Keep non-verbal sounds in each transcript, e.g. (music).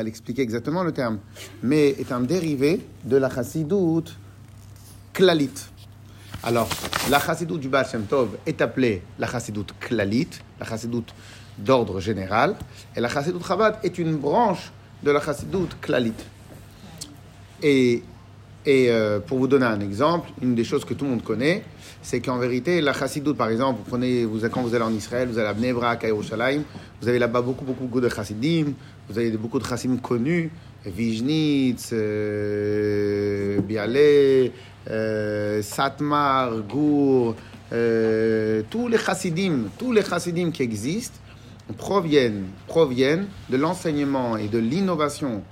va l'expliquer exactement le terme, mais est un dérivé de la chassidoute klalit. Alors, la chassidoute du Baal Shem Tov est appelée la chassidoute klalit, la chassidoute d'ordre général, et la chassidoute Chabad est une branche de la chassidoute klalit. Et, et euh, pour vous donner un exemple, une des choses que tout le monde connaît, c'est qu'en vérité, la chassidoute, par exemple, vous prenez, vous, quand vous allez en Israël, vous allez à Bnebra, à Yerushalayim, vous avez là-bas beaucoup, beaucoup, de chassidim, vous avez beaucoup de chassidim connus, Vijnitz, euh, Bialé, euh, Satmar, Gour, euh, tous les chassidim, tous les chassidim qui existent proviennent, proviennent de l'enseignement et de l'innovation,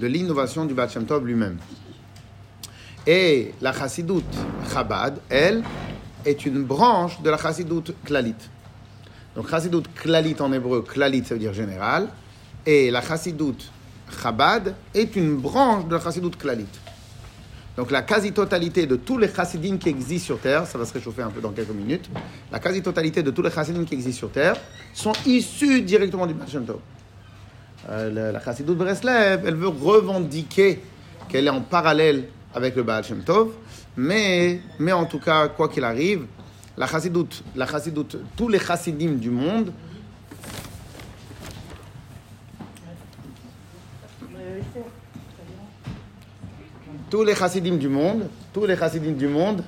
de l'innovation du Baal Shem Tov lui-même. Et la chassidoute Chabad, elle, est une branche de la chassidoute Klalit. Donc chassidoute Klalit en hébreu, Klalit ça veut dire général, et la chassidoute Chabad est une branche de la chassidoute Klalit. Donc la quasi-totalité de tous les chassidim qui existent sur Terre, ça va se réchauffer un peu dans quelques minutes, la quasi-totalité de tous les chassidim qui existent sur Terre sont issus directement du Baal. Euh, la chassidoute Breslev, elle veut revendiquer qu'elle est en parallèle avec le Baal Shem Tov, mais, mais en tout cas, quoi qu'il arrive, la chassidoute, la chassidoute, tous les chassidim du monde tous les chassidim du monde, tous les chassidim du monde,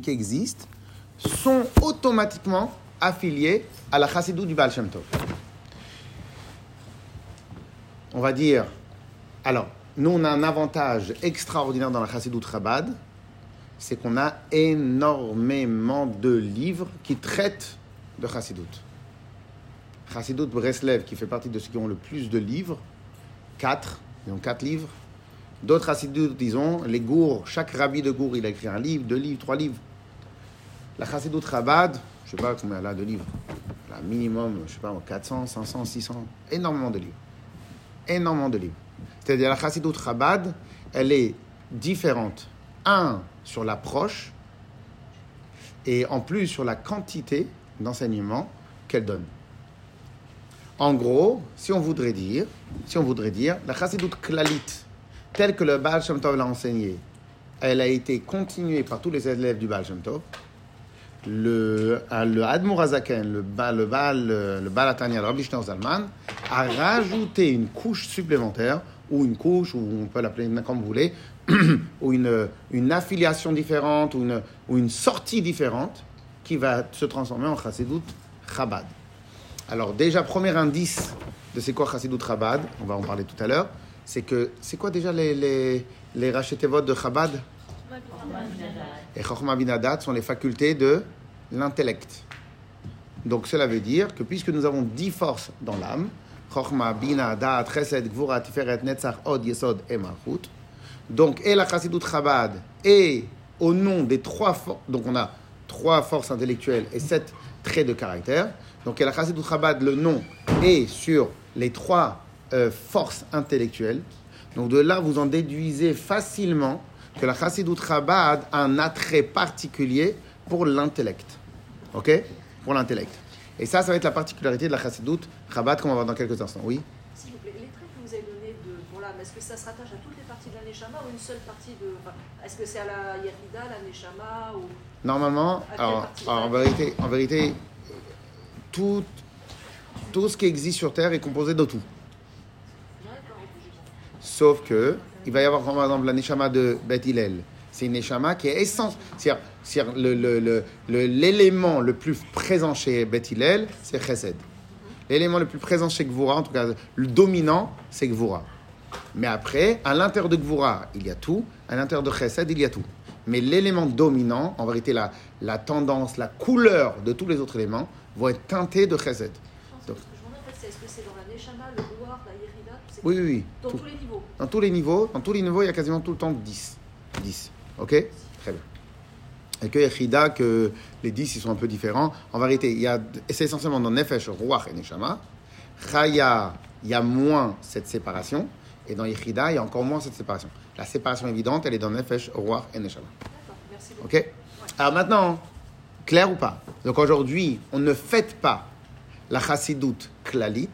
qui existent sont automatiquement affiliés à la chassidou du Baal Shem. On va dire, alors, nous on a un avantage extraordinaire dans la chassidou Chabad, c'est qu'on a énormément de livres qui traitent de chassidut. Chassidut Breslev, qui fait partie de ceux qui ont le plus de livres, quatre, ils ont quatre livres. D'autres chassidoutes, disons, les gours, chaque rabbi de gour, il a écrit un livre, deux livres, trois livres. La chassidoute Chabad, je ne sais pas combien elle a de livres, elle minimum, je sais pas, 400, 500, 600, énormément de livres. Énormément de livres. C'est-à-dire la chassidoute Chabad, elle est différente. Un, sur l'approche, et en plus sur la quantité d'enseignement qu'elle donne. En gros, si on voudrait dire, si on voudrait dire, la chassidoute klalit, telle que le Baal Shem Tov l'a enseignée, elle a été continuée par tous les élèves du Baal Shem Tov. Le, le Admor Azaken, le Baal, le Baal, le Baal Atania, le Rabbi Zalman, a rajouté une couche supplémentaire, ou une couche, ou on peut l'appeler comme vous voulez, (clears throat) ou une, une affiliation différente, ou une, ou une sortie différente, qui va se transformer en Chassidut Chabad. Alors déjà, premier indice de c'est quoi Chassidut Chabad, on va en parler tout à l'heure, c'est que, c'est quoi déjà les, les, les de Chabad? Et Chochma Binadat sont les facultés de l'intellect. Donc cela veut dire que puisque nous avons dix forces dans l'âme, Chochma, Bina, Da'at, Chesed, Gvura, Tiferet, Netzach, Od, Yesod et Malchut, donc et la Chassidut Chabad, et au nom des trois forces, donc on a trois forces intellectuelles et sept traits de caractère, donc et la Chassidut Chabad, le nom est sur les trois euh, forces intellectuelles. Donc de là, vous en déduisez facilement que la Chassidut Chabad a un attrait particulier pour l'intellect. Ok? Pour l'intellect. Et ça, ça va être la particularité de la Chassidut Chabad, qu'on va voir dans quelques instants. Oui? S'il vous plaît, les traits que vous avez donnés de, pour l'âme, est-ce que ça se rattache à toutes les parties de la Neshama ou une seule partie de. enfin, est-ce que c'est à la Yerida, la Neshama ou... Normalement, alors, en vérité, en vérité tout, tout ce qui existe sur Terre est composé de tout. Sauf que, il va y avoir, par exemple, la Neshama de Beth Hillel. C'est une Neshama qui est essence. C'est-à-dire, c'est-à-dire le- le- l'élément plus présent chez Beth Hillel, c'est Chesed. L'élément le plus présent chez Gvura, en tout cas le dominant, c'est Gvura. Mais après, à l'intérieur de Gvura, il y a tout. À l'intérieur de Chesed, il y a tout. Mais l'élément dominant, en vérité, la, la tendance, la couleur de tous les autres éléments, vont être teintés de Chesed. Ce que je me demande en fait, c'est est-ce que c'est dans la Neshama, le Rouar, la Yerida, c'est Oui, oui, oui. dans Tout. tous les niveaux Dans tous les niveaux, dans tous les niveaux, il y a quasiment tout le temps 10. 10. Ok Très bien. Et que Echida, que les 10, ils sont un peu différents. En vérité, il y a, c'est essentiellement dans Nefesh, Ruach et Neshama. Chaya, il y a moins cette séparation. Et dans Echida, il y a encore moins cette séparation. La séparation évidente, elle est dans Nefesh, Ruach et Neshama. D'accord, merci beaucoup. Ok Alors maintenant, clair ou pas? Donc aujourd'hui, on ne fête pas la chassidoute klalit.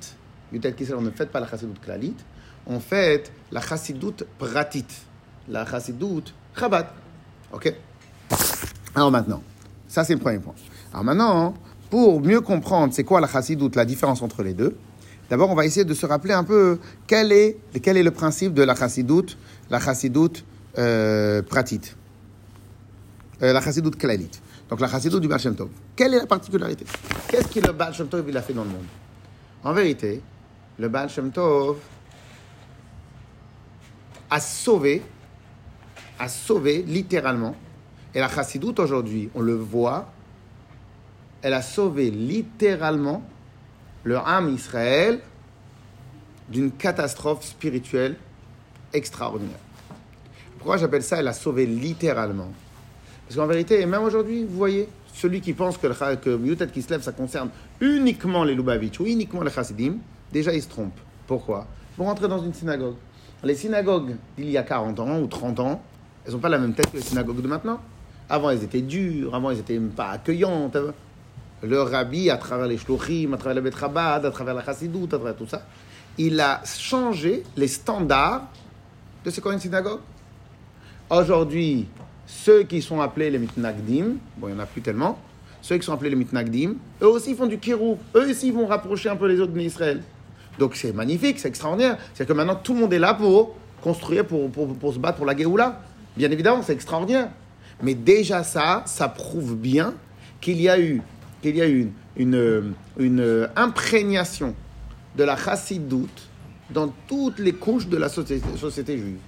Yutel Kisel, on ne fête pas la chassidoute klalit. On fête la chassidoute pratit. La chassidoute chabad. Ok? Alors maintenant, ça c'est le premier point. Alors maintenant, pour mieux comprendre c'est quoi la chassidoute, la différence entre les deux, d'abord on va essayer de se rappeler un peu quel est, le principe de la chassidoute, la chassidoute euh, pratit. Euh, la chassidoute klalit. Donc la chassidoute du Baal. Quelle est la particularité? Qu'est-ce que le Baal il a fait dans le monde? En vérité, le Baal Shem Tov a sauvé, a sauvé littéralement, et la chassidoute aujourd'hui, on le voit, elle a sauvé littéralement le âme Israël d'une catastrophe spirituelle extraordinaire. Pourquoi j'appelle ça elle a sauvé littéralement? Parce qu'en vérité, et même aujourd'hui, vous voyez, celui qui pense que, le, que qui se lève, ça concerne uniquement les Lubavitch ou uniquement les Chassidim, déjà il se trompe. Pourquoi? Pour rentrer dans une synagogue. Les synagogues d'il y a 40 ans ou 30 ans, elles n'ont pas la même tête que les synagogues de maintenant. Avant, elles étaient dures, avant, elles n'étaient pas accueillantes. Le rabbi, à travers les shlochim, à travers le Bet Chabad, à travers la chassidoute, à travers tout ça, il a changé les standards de ce qu'est une synagogue. Aujourd'hui, ceux qui sont appelés les mitnagdim, bon, il n'y en a plus tellement, ceux qui sont appelés les mitnagdim, eux aussi font du kirou, eux aussi vont rapprocher un peu les autres d'Israël. Donc c'est magnifique, c'est extraordinaire. C'est-à-dire que maintenant tout le monde est là pour construire, pour, pour, se battre pour la Géoula. Bien évidemment, c'est extraordinaire. Mais déjà ça, ça prouve bien qu'il y a eu, qu'il y a eu une, une, une imprégnation de la chassidoute dans toutes les couches de la société, juive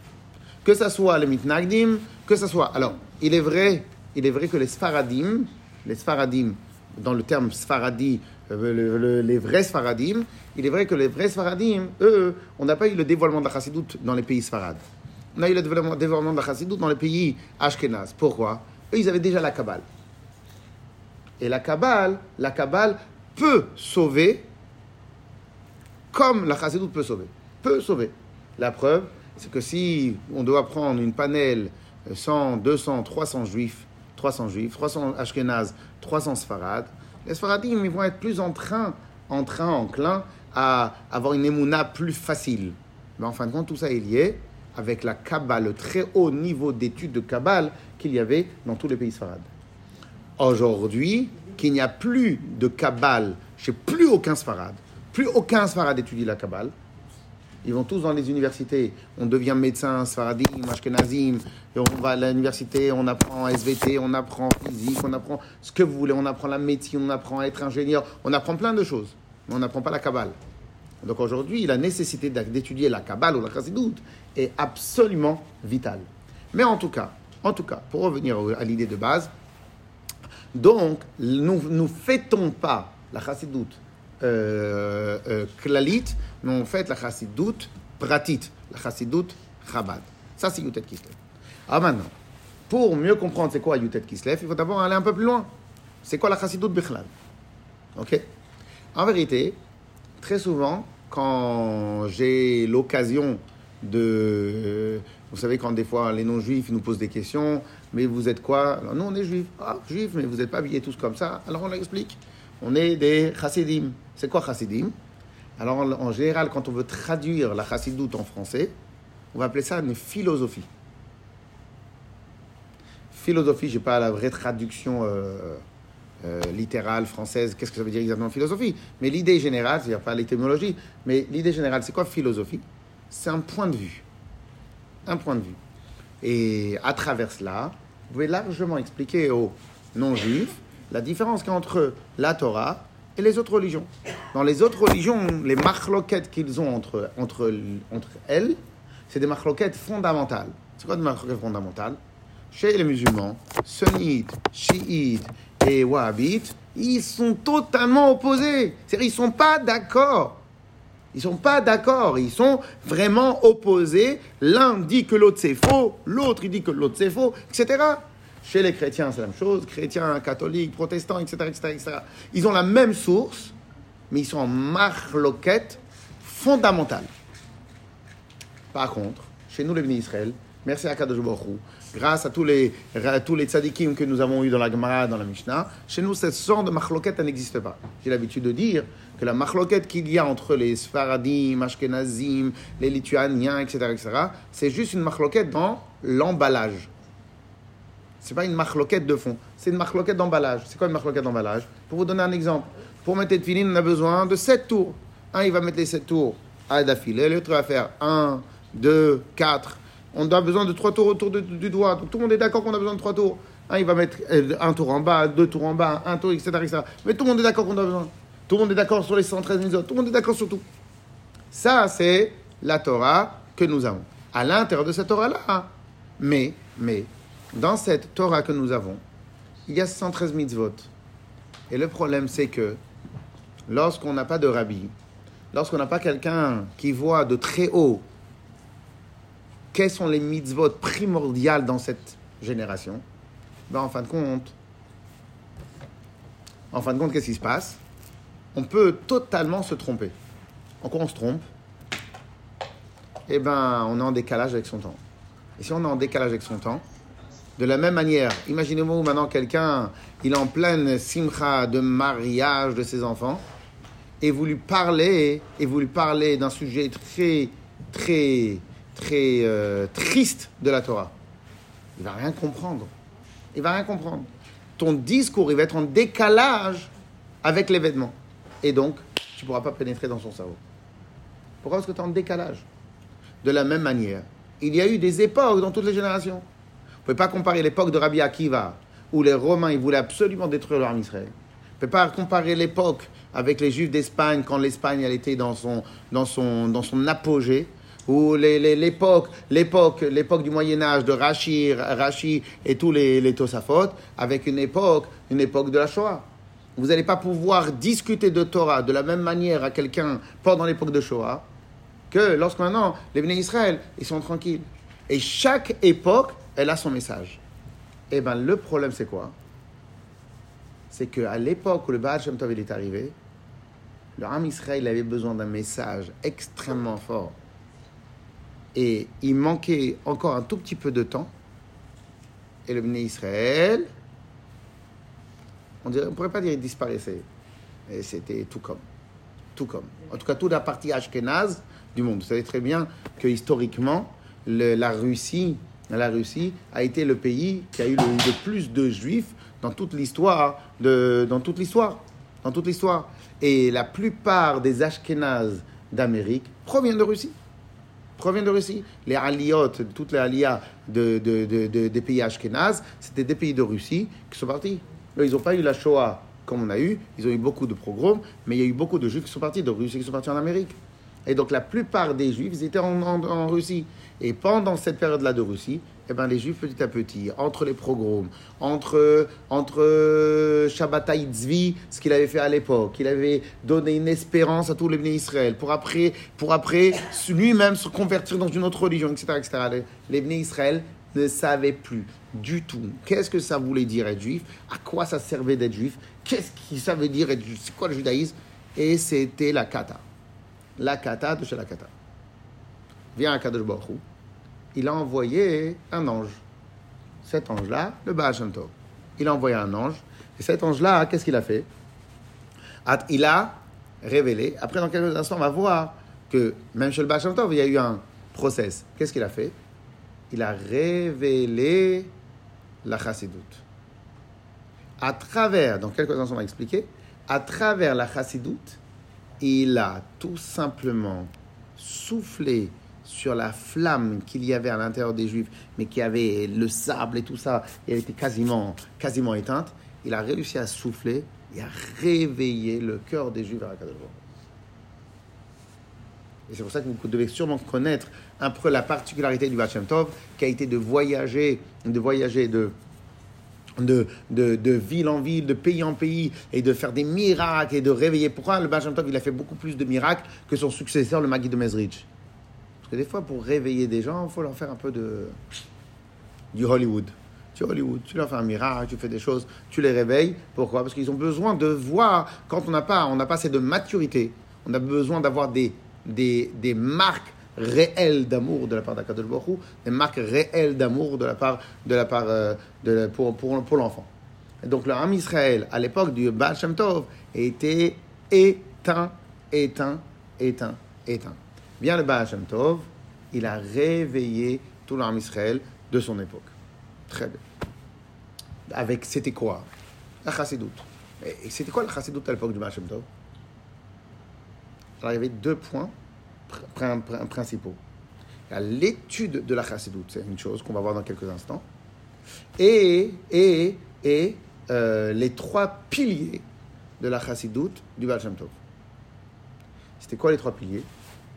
que ça soit les mitnagdim, que ça soit. Alors, il est vrai, il est vrai que les sfaradim, les sfaradim, dans le terme sfaradi, euh, le- les vrais sfaradim, il est vrai que les vrais sfaradim, eux, on n'a pas eu le dévoilement de la chassidoute dans les pays sfarad. On a eu le dévoilement, de la chassidoute dans les pays ashkénaz. Pourquoi? Eux, ils avaient déjà la Kabbale. Et la Kabbale, la Kabbale peut sauver comme la chassidoute peut sauver. Peut sauver. La preuve, c'est que si on doit prendre une panel euh, 100, 200, 300 juifs, 300 juifs, 300 ashkénazes, 300 sfarades, les sfaradim ils vont être plus en train, en train, enclins à avoir une émouna plus facile. Mais en fin de compte, tout ça est lié avec la Kabbale, le très haut niveau d'étude de Kabbale qu'il y avait dans tous les pays sfarades. Aujourd'hui, qu'il n'y a plus de Kabbale chez plus aucun Sfarad, plus aucun Sfarad étudie la Kabbale. Ils vont tous dans les universités. On devient médecin, Sfaradim, Ashkenazim. Et on va à l'université, on apprend SVT, on apprend physique, on apprend ce que vous voulez. On apprend la médecine, on apprend à être ingénieur. On apprend plein de choses. Mais on n'apprend pas la Kabbale. Donc aujourd'hui, la nécessité d'étudier la Kabbale ou la Chassidoute est absolument vitale. Mais en tout cas, en tout cas, pour revenir à l'idée de base, donc, nous ne fêtons pas la chassidoute euh, klalit, mais on fête la chassidoute pratit, la chassidoute chabad. Ça, c'est Yutet Kislev. Alors maintenant, pour mieux comprendre c'est quoi Yutet Kislev, il faut d'abord aller un peu plus loin. C'est quoi la chassidoute bichlal? Ok? En vérité, très souvent, quand j'ai l'occasion de... Vous savez, quand des fois les non-juifs nous posent des questions, mais vous êtes quoi? Alors nous, on est juifs. Ah, juifs, mais vous n'êtes pas habillés tous comme ça. Alors on l'explique. On est des chassidim. C'est quoi chassidim? Alors en, général, quand on veut traduire la chassidoute en français, on va appeler ça une philosophie. Philosophie, je n'ai pas la vraie traduction euh, euh, littérale française. Qu'est-ce que ça veut dire exactement philosophie? Mais l'idée générale, c'est-à-dire pas l'étymologie, mais l'idée générale, c'est quoi philosophie? C'est un point de vue. Un point de vue. Et à travers cela, vous pouvez largement expliquer aux non-juifs la différence qu'il y a entre la Torah et les autres religions. Dans les autres religions, les marloquettes qu'ils ont entre, entre, entre elles, c'est des marloquettes fondamentales. C'est quoi des marloquettes fondamentales? Chez les musulmans, sunnites, chiites et wahhabites, ils sont totalement opposés. C'est-à-dire, ils ne sont pas d'accord. Ils sont pas d'accord, ils sont vraiment opposés. L'un dit que l'autre c'est faux, l'autre il dit que l'autre c'est faux, etc. Chez les chrétiens, c'est la même chose, chrétiens, catholiques, protestants, etc., etc., Ils ont la même source, mais ils sont en marloquette fondamentale. Par contre, chez nous les bénis Israël, merci à Kadosh Baruch grâce à tous les, tous les tzadikim que nous avons eu dans la Gemara, dans la Mishnah, chez nous, cette sorte de marloquette n'existe pas. J'ai l'habitude de dire que la marloquette qu'il y a entre les Sfaradim, Ashkenazim, les Lituaniens, etc., etc., c'est juste une marloquette dans l'emballage. C'est pas une marloquette de fond, c'est une marloquette d'emballage. C'est quoi une marloquette d'emballage? Pour vous donner un exemple, pour mettre de filine, on a besoin de 7 tours. Un, il va mettre les 7 tours à d'affilée, l'autre va faire 1, 2, 4, on a besoin de trois tours autour du doigt. Tout le monde est d'accord qu'on a besoin de trois tours. il va mettre euh, un tour en bas, deux tours en bas, un tour, etc. Mais tout le monde est d'accord qu'on a besoin. Tout le monde est d'accord sur les 113 000 autres. Tout le monde est d'accord sur tout. Ça, c'est la Torah que nous avons. À l'intérieur de cette Torah-là. Mais, mais, dans cette Torah que nous avons, il y a 113 mitzvot. Et le problème, c'est que lorsqu'on n'a pas de rabbi, lorsqu'on n'a pas quelqu'un qui voit de très haut quels sont les mitzvot primordiales dans cette génération ben, En fin de compte, en fin de compte, qu'est-ce qui se passe? On peut totalement se tromper. En quoi on se trompe? Eh ben, on est en décalage avec son temps. Et si on est en décalage avec son temps, de la même manière, imaginez-vous maintenant quelqu'un, il est en pleine simcha de mariage de ses enfants, et vous lui parlez, et vous lui parlez d'un sujet très, très très euh, triste de la Torah. Il va rien comprendre. Il va rien comprendre. Ton discours, il va être en décalage avec l'événement. Et donc, tu ne pourras pas pénétrer dans son cerveau. Pourquoi? Parce que tu es en décalage. De la même manière, il y a eu des époques dans toutes les générations. Pouvez pas comparer l'époque de Rabbi Akiva, où les Romains ils voulaient absolument détruire l'armée Israël. Vous pouvez pas comparer l'époque avec les Juifs d'Espagne, quand l'Espagne elle était dans son, dans son, dans son apogée ou l'époque, l'époque, l'époque du Moyen Âge de Rachir, Rachi et tous les, les Tosafot, avec une époque, une époque de la Shoah. Vous n'allez pas pouvoir discuter de Torah de la même manière à quelqu'un pendant l'époque de Shoah que lorsque maintenant les bénis Israël, ils sont tranquilles. Et chaque époque, elle a son message. Eh bien, le problème, c'est quoi? C'est qu'à l'époque où le Baal Shem Tov est arrivé, le Ram Israël avait besoin d'un message extrêmement fort et il manquait encore un tout petit peu de temps. Et le Bnei Israël, on ne pourrait pas dire qu'il disparaissait. Et c'était tout comme. Tout comme. En tout cas, toute la partie ashkénaze du monde. Vous savez très bien que historiquement, la Russie, la Russie a été le pays qui a eu le, plus de juifs dans toute l'histoire, dans toute l'histoire, dans toute l'histoire. Et la plupart des ashkénazes d'Amérique proviennent de Russie proviennent de Russie. Les aliyot, toutes les aliyas de, des pays ashkénazes, c'était des pays de Russie qui sont partis. ils n'ont pas eu la Shoah comme on a eu, ils ont eu beaucoup de pogroms, mais il y a eu beaucoup de juifs qui sont partis de Russie, qui sont partis en Amérique. Et donc la plupart des juifs, étaient en Russie. Et pendant cette période-là de Russie, eh ben, les Juifs, petit à petit, entre les pogroms, entre, entre Shabbatai Tzvi, ce qu'il avait fait à l'époque, il avait donné une espérance à tous les bénis Israël, pour après, pour après lui-même se convertir dans une autre religion, etc. etc. Les, bénis Israël ne savaient plus du tout qu'est-ce que ça voulait dire être juif, à quoi ça servait d'être juif, qu'est-ce que ça veut dire être juif, c'est quoi le judaïsme, et c'était la kata. La kata de chez la kata. Viens à Kadosh Baruch il a envoyé un ange. Cet ange-là, le Baal. Il a envoyé un ange. Et cet ange-là, qu'est-ce qu'il a fait? Il a révélé. Après, dans quelques instants, on va voir que même chez le Baal il y a eu un process. Qu'est-ce qu'il a fait? Il a révélé la chassidoute. À travers, dans quelques instants, on va expliquer, à travers la chassidoute, il a tout simplement soufflé sur la flamme qu'il y avait à l'intérieur des Juifs, mais qui avait le sable et tout ça, et elle était quasiment, quasiment éteinte, il a réussi à souffler et à réveiller le cœur des Juifs à Akadosh Et c'est pour ça que vous devez sûrement connaître un peu la particularité du Bachem Tov, qui a été de voyager, de voyager de, de, de, ville en ville, de pays en pays, et de faire des miracles et de réveiller. Pourquoi le Bachem Tov, il a fait beaucoup plus de miracles que son successeur, le Magui de Mezrich Parce que des fois, pour réveiller des gens, il faut leur faire un peu de du Hollywood. Tu Hollywood, tu leur fais un miracle, tu fais des choses, tu les réveilles. Pourquoi? Parce qu'ils ont besoin de voir, quand on n'a pas, on n'a pas assez de maturité, on a besoin d'avoir des, des, des marques réelles d'amour de la part d'Akadosh Baruch des marques réelles d'amour de la part, de la part euh, de pour, pour, pour l'enfant. Donc le Ham Israël, à l'époque du Baal Tov, était éteint, éteint, éteint, éteint. Bien le Baal Tov, il a réveillé tout le Israël de son époque. Très bien. Avec, c'était quoi? La chassidoute. Et c'était quoi la chassidoute à l'époque du Baal Tov? Alors il y avait deux points principaux. L'étude de la chassidoute, c'est une chose qu'on va voir dans quelques instants. Et, et, et euh, les trois piliers de la chassidoute du Baal Shem Tov. C'était quoi les trois piliers?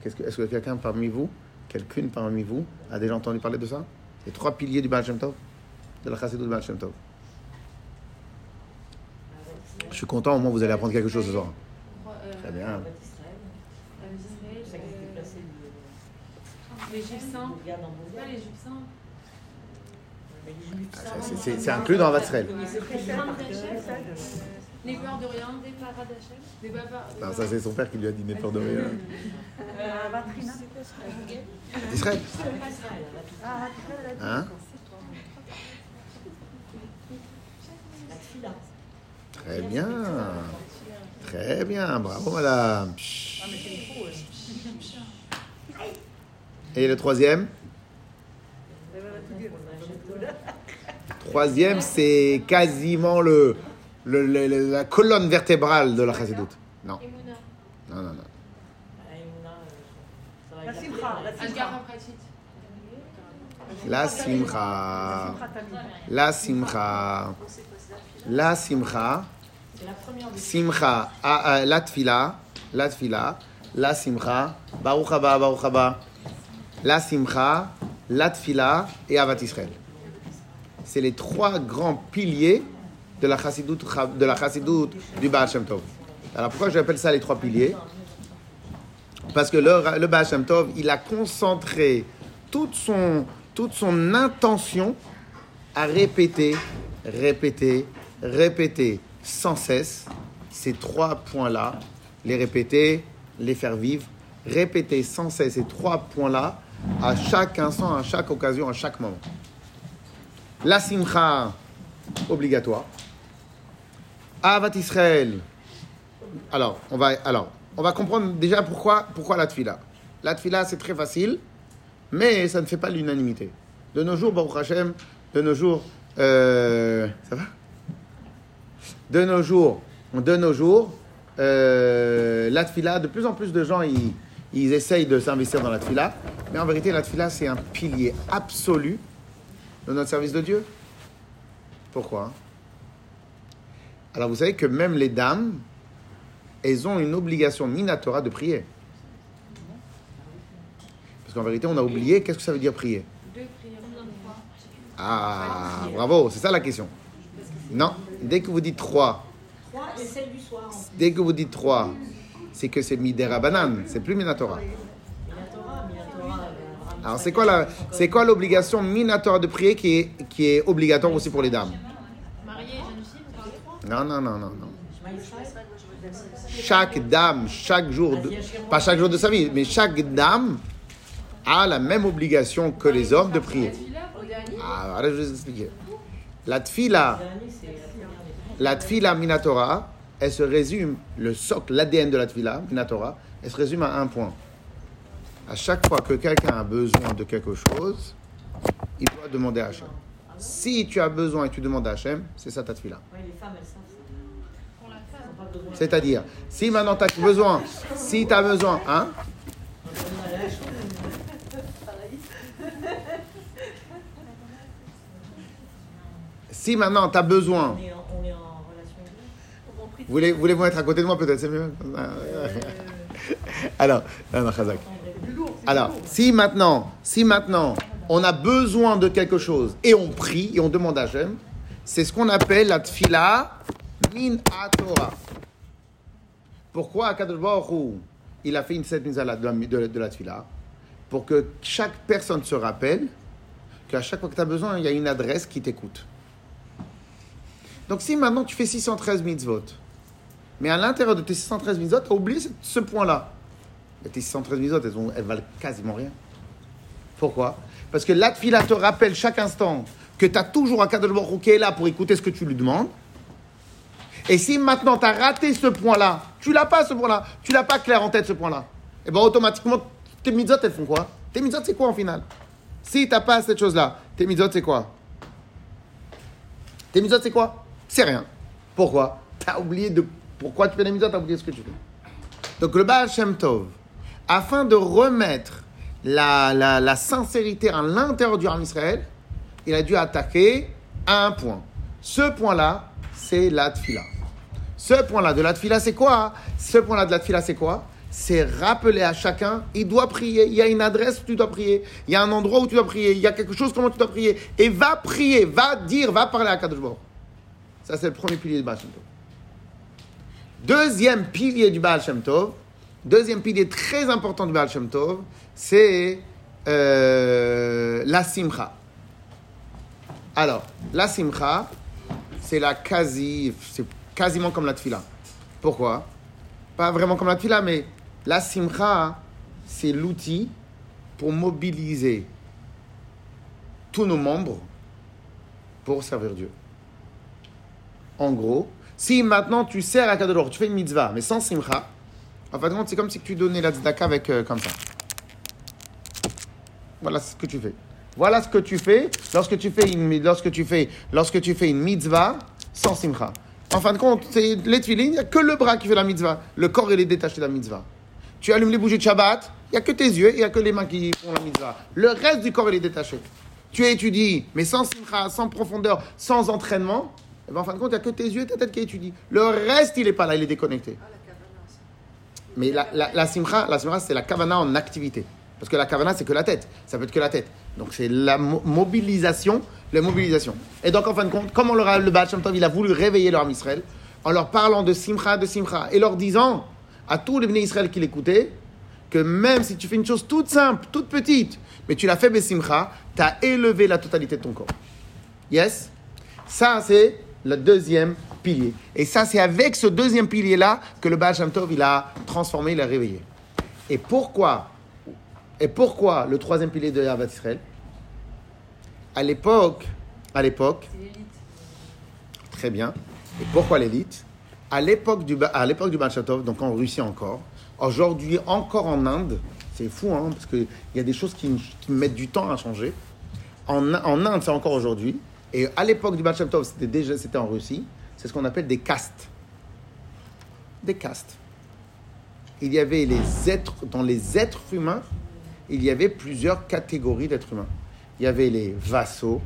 Est-ce que, est que quelqu'un parmi vous, quelqu'une parmi vous, a déjà entendu parler de ça? Les trois piliers du Baal Shem Tov De la chassidoute du Baal Shem Tov. Je suis content, au moins vous allez apprendre quelque chose ce soir. Très bien. L'Égyptien. C'est inclus dans Vatsrel. Les peurs de rien, des paradachel, Non, ça c'est son père qui lui a dit les peurs de rien. Israël. Hein Très bien. Très bien. Bravo, madame. Et le troisième Troisième, c'est quasiment le, le, la colonne vertébrale de la chassidoute. Non. Non, non, non. La simcha. La simcha. La simcha. La simcha. Simcha. La tfila. La tfila. La simcha. Baruch haba, baruch haba la Simcha, la Tfila et Avat Israël. C'est les trois grands piliers de la chassidoute, du Baal Shem Tov. Alors pourquoi j'appelle ça les trois piliers? Parce que le, le Baal Shem Tov, il a concentré toute son, toute son intention à répéter, répéter, répéter sans cesse ces trois points-là, les répéter, les faire vivre, répéter sans cesse ces trois points-là à chaque instant, à chaque occasion, à chaque moment. La simcha, obligatoire. Avat Israël. Alors, on va, alors, on va comprendre déjà pourquoi, pourquoi la tfila. La tfila, c'est très facile, mais ça ne fait pas l'unanimité. De nos jours, Baruch Hashem, de nos jours, euh, ça va? De nos jours, de nos jours, euh, la tfila, de plus en plus de gens, ils, ils essayent de s'investir dans la tfila. Mais en vérité, la tfila, c'est un pilier absolu de notre service de Dieu. Pourquoi Alors, vous savez que même les dames, elles ont une obligation minatora de prier. Parce qu'en vérité, on a oublié, qu'est-ce que ça veut dire prier? Ah, bravo, c'est ça la question. Non, dès que vous dites trois, dès que vous dites trois, c'est que c'est Midera Banane, c'est plus Minatora. Alors c'est quoi la, c'est quoi l'obligation Minatora de prier qui est, qui est obligatoire aussi pour les dames? Non, non, non, non, non. Chaque dame, chaque jour, de, pas chaque jour de sa vie, mais chaque dame a la même obligation que les hommes de prier. Ah, je vais vous expliquer. La tfila, la tfila minatora, elle se résume, le socle, l'ADN de la Tvila, la Torah, elle se résume à un point. À chaque fois que quelqu'un a besoin de quelque chose, il doit demander à Hachem. Si tu as besoin et tu demandes à Hachem, c'est ça ta Tvila. C'est-à-dire, si maintenant tu as besoin, si tu as besoin, hein? Si maintenant tu as besoin voulez- voulez-vous être à côté de moi peut-être, c'est mieux Alors, non, non, c'est Alors, lourd. si maintenant, si maintenant, on a besoin de quelque chose et on prie et on demande à Hachem, c'est ce qu'on appelle la tfila min à Torah. Pourquoi Akadosh Baruch Hu, il a fait une à la, de, la, de la tfila? Pour que chaque personne se rappelle qu'à chaque fois que tu as besoin, il y a une adresse qui t'écoute. Donc si maintenant tu fais 613 mitzvot, mais à l'intérieur de tes 613 mitzvot, tu as oublié ce, point-là. Mais tes 613 mitzvot, elles, elles valent quasiment rien. Pourquoi? Parce que la tfila te rappelle chaque instant que tu as toujours un Baruch Hu qui est là pour écouter ce que tu lui demandes. Et si maintenant tu as raté ce point-là, tu l'as pas ce point-là, tu l'as pas clair en tête ce point-là, et bien automatiquement, tes mitzvot, elles font quoi? Tes mitzvot, c'est quoi en final? Si tu n'as pas cette chose-là, tes mitzvot, c'est quoi? Tes mitzvot, c'est quoi? C'est rien. Pourquoi? Tu as oublié de pourquoi tu fais les mitzvot, tu as oublié ce que tu fais. Donc le Baal Shem Tov, afin de remettre la, la, la sincérité à l'intérieur du Ram Israël, il a dû attaquer un point. Ce point-là, c'est la tfila. Ce point-là de la tfila, c'est quoi? Ce point-là de la tfila, c'est quoi? C'est rappeler à chacun, il doit prier. Il y a une adresse où tu dois prier. Il y a un endroit où tu dois prier. Il y a quelque chose comment tu dois prier. Et va prier, va dire, va parler à Kadosh. Ça, c'est le premier pilier Shem Tov. Deuxième pilier du Baal Shem Tov, deuxième pilier très important du Baal Shem Tov, c'est euh, la simcha. Alors, la simcha, c'est la quasi, c'est quasiment comme la tfila. Pourquoi? Pas vraiment comme la tfila, mais la simcha, c'est l'outil pour mobiliser tous nos membres pour servir Dieu. En gros, si maintenant tu sers à Kadosh, tu fais une mitzvah, mais sans simcha, en fin de compte, c'est comme si tu donnais la tzedaka avec euh, comme ça. Voilà ce que tu fais. Voilà ce que tu fais lorsque tu fais une, lorsque tu fais, lorsque tu fais une mitzvah sans simcha. En fin de compte, c'est les tefilines, il n'y a que le bras qui fait la mitzvah. Le corps, il est détaché de la mitzvah. Tu allumes les bougies de Shabbat, il n'y a que tes yeux il n'y a que les mains qui font la mitzvah. Le reste du corps, il est détaché. Tu étudies, mais sans simcha, sans profondeur, sans entraînement, eh ben, en fin de compte, il n'y a que tes yeux et ta tête qui étudient. Le reste, il n'est pas là, il est déconnecté. Ah. Mais la, la, la simcha, la simcha, c'est la kavana en activité. Parce que la kavana, c'est que la tête. Ça peut être que la tête. Donc c'est la mo- mobilisation, la mobilisation. Et donc en fin de compte, comment le, le Baal Shem Tov, il a voulu réveiller leur Israël en leur parlant de simcha, de simcha, et leur disant à tous les bénis Israël qui l'écoutaient que même si tu fais une chose toute simple, toute petite, mais tu l'as fait besimcha, tu as élevé la totalité de ton corps. Yes? Ça, c'est le deuxième pilier. Et ça, c'est avec ce deuxième pilier-là que le Baal Shem Tov, il a transformé, il a réveillé. Et pourquoi Et pourquoi le troisième pilier de Yavat Israël? À l'époque, à l'époque. Très bien. Et pourquoi l'élite? À l'époque du, à l'époque du Baal Shem Tov, donc en Russie encore, aujourd'hui encore en Inde, c'est fou, hein, parce qu'il y a des choses qui, qui mettent du temps à changer. En, en Inde, c'est encore aujourd'hui. Et à l'époque du Baal c'était déjà c'était en Russie. C'est ce qu'on appelle des castes. Des castes. Il y avait les êtres, dans les êtres humains, il y avait plusieurs catégories d'êtres humains. Il y avait les vassaux,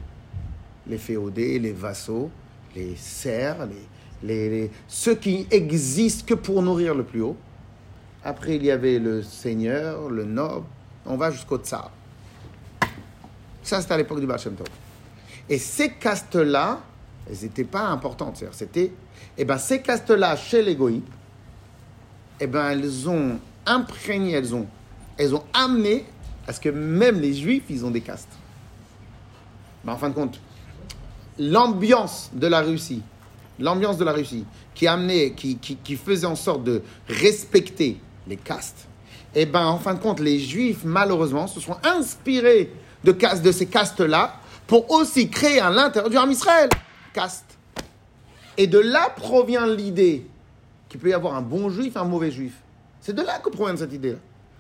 les féodés, les vassaux, les serfs, les, ceux qui existent que pour nourrir le plus haut. Après, il y avait le seigneur, le noble, on va jusqu'au tsar. Ça, c'était à l'époque du Baal. Et ces castes-là, elles n'étaient pas importantes. C'était, eh ben, ces castes-là, chez les eh ben, elles ont imprégné, elles ont, elles ont amené à ce que même les Juifs, ils ont des castes. Mais en fin de compte, l'ambiance de la Russie, l'ambiance de la Russie, qui amenait, qui, qui, qui faisait en sorte de respecter les castes, et ben en fin de compte, les Juifs, malheureusement, se sont inspirés de, castes, de ces castes-là pour aussi créer à l'intérieur du Ham Israël, caste. Et de là provient l'idée qu'il peut y avoir un bon juif un mauvais juif. C'est de là que provient cette idée-là.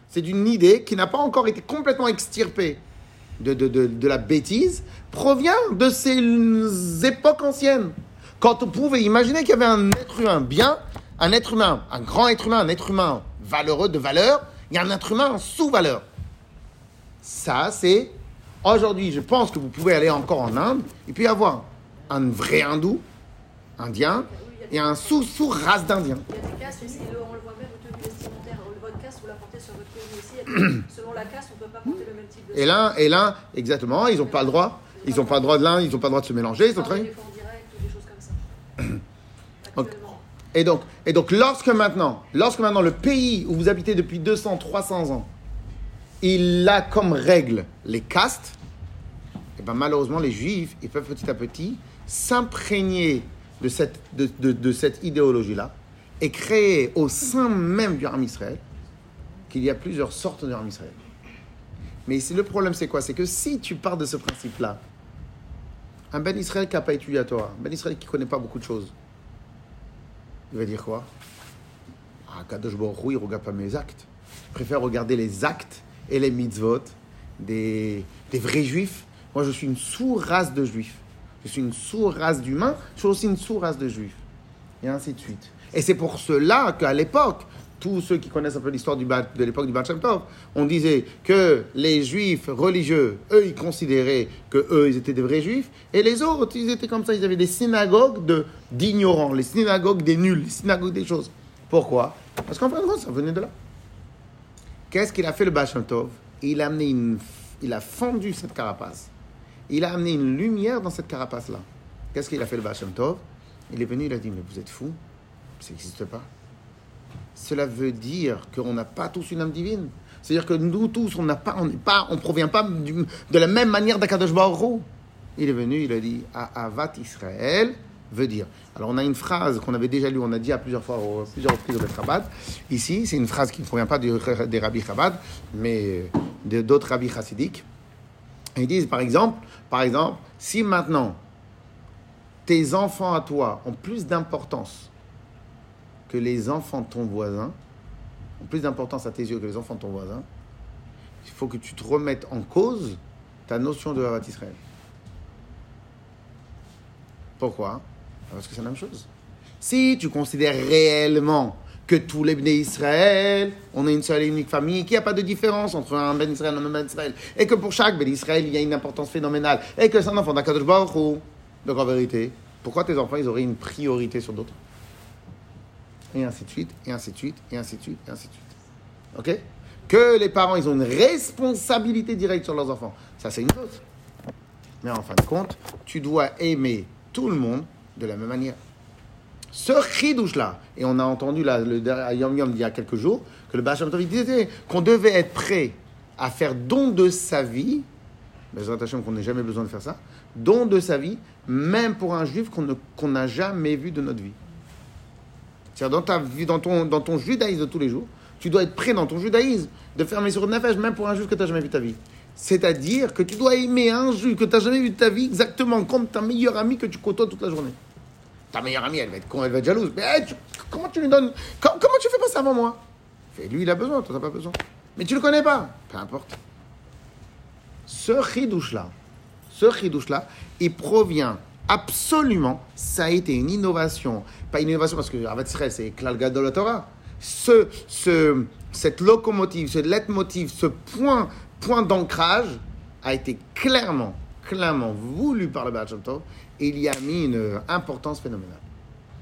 C'est d'une idée qui n'a pas encore été complètement extirpée de, de, de, la bêtise, provient de ces époques anciennes. Quand on pouvait imaginer qu'il y avait un être humain bien, un être humain, un grand être humain, un être humain valeureux de valeur, il y a un être humain en sous-valeur. Ça, c'est. Aujourd'hui, je pense que vous pouvez aller encore en Inde, peut y avoir un vrai hindou, indien, et un sous-sous-race d'Indiens. Il y a des castes on le voit même aux tenues vestimentaires. Votre caste, vous la portez sur votre tenue aussi. (clears throat) Selon la caste, on ne peut pas porter le même type de Et l'un, et l'un, exactement, ils n'ont pas le droit. Ils n'ont pas le droit de l'un, ils n'ont pas le droit de se mélanger. Ils sont très... (clears throat) Et donc, et donc lorsque maintenant, lorsque maintenant le pays où vous habitez depuis 200, 300 ans, il a comme règle les castes, et ben malheureusement les juifs, ils peuvent petit à petit s'imprégner de cette, de, de- cette idéologie-là et créer au sein même du Ham Israël qu'il y a plusieurs sortes de Ham Israël. Mais le problème, c'est quoi? C'est que si tu pars de ce principe-là, un Ben Israël qui n'a pas étudié la Torah, un Ben Israël qui ne connaît pas beaucoup de choses, il va dire quoi? Ah, Kadosh Baruch il regarde pas mes actes. Il préfère regarder les actes et les mitzvot des, vrais juifs. Moi, je suis une sous-race de juifs. Je suis une sous-race d'humains. Je suis aussi une sous-race de juifs. Et ainsi de suite. Et c'est pour cela qu'à l'époque, tous ceux qui connaissent un peu l'histoire de l'époque du Tov, on disait que les juifs religieux, eux, ils considéraient que eux, ils étaient des vrais juifs, et les autres, ils étaient comme ça, ils avaient des synagogues de- d'ignorants, les synagogues des nuls, les synagogues des choses. Pourquoi? Parce qu'en fin de compte, ça venait de là. Qu'est-ce qu'il a fait le Baal Tov? Il a, amené une, il a fendu cette carapace. Il a amené une lumière dans cette carapace-là. Qu'est-ce qu'il a fait le Baal Tov? Il est venu, il a dit, mais vous êtes fous Ça n'existe pas. Cela veut dire qu'on n'a pas tous une âme divine. C'est-à-dire que nous tous, on n'a pas, on pas, on provient pas de la même manière d'Akadosh Baruch. Il est venu, il a dit, "Ah, Avat Israël veut dire. Alors on a une phrase qu'on avait déjà lue, on a dit à plusieurs fois, plusieurs reprises au Chabad. Ici, c'est une phrase qui ne provient pas des rabbis Chabad, mais d'autres rabbis chassidiques. Ils disent, par exemple, par exemple, si maintenant tes enfants à toi ont plus d'importance que les enfants de ton voisin, ont plus d'importance à tes yeux que les enfants de ton voisin, il faut que tu te remettes en cause ta notion de Havat Israël. Pourquoi? Parce que c'est la même chose. Si tu considères réellement que tous les bénis Israël, on est une seule et unique famille, qu'il n'y a pas de différence entre un Ben Israël et un Ben Israël, et que pour chaque Ben Israël, il y a une importance phénoménale, et que c'est un enfant d'Akadosh Baruch Hu, donc en vérité, pourquoi tes enfants, ils auraient une priorité sur d'autres? Et ainsi de suite, et ainsi de suite, et ainsi de suite, et ainsi de suite. Ok? Que les parents, ils ont une responsabilité directe sur leurs enfants. Ça, c'est une chose. Mais en fin de compte, tu dois aimer tout le monde de la même manière. Ce chidouche-là, et on a entendu là, le, à Yom Yom il y a quelques jours, que le Bacham Tov disait qu'on devait être prêt à faire don de sa vie, mais qu'on n'ait jamais besoin de faire ça, don de sa vie, même pour un juif qu'on n'a jamais vu de notre vie. C'est-à-dire dans ta vie, dans ton, dans ton judaïsme de tous les jours, tu dois être prêt dans ton judaïsme de faire sur nefesh, même pour un juif que tu n'as jamais vu de ta vie. C'est-à-dire que tu dois aimer un juif que tu n'as jamais vu de ta vie exactement comme ta meilleure amie que tu côtoies toute la journée. Ta meilleure amie, elle va être con, elle va être jalouse. Mais comment tu lui donnes com- Comment tu fais pas ça avant moi? Fait, Lui, il a besoin, toi, tu n'as pas besoin. Mais tu le connais pas. Peu importe. Ce chidouche-là, ce chidouche-là, il provient absolument, ça a été une innovation. Pas une innovation parce que Avat c'est Klal Gadol Torah. Ce, ce, cette locomotive, ce leitmotiv, ce point, point d'ancrage a été clairement, clairement voulu par le Baal il y a mis une importance phénoménale.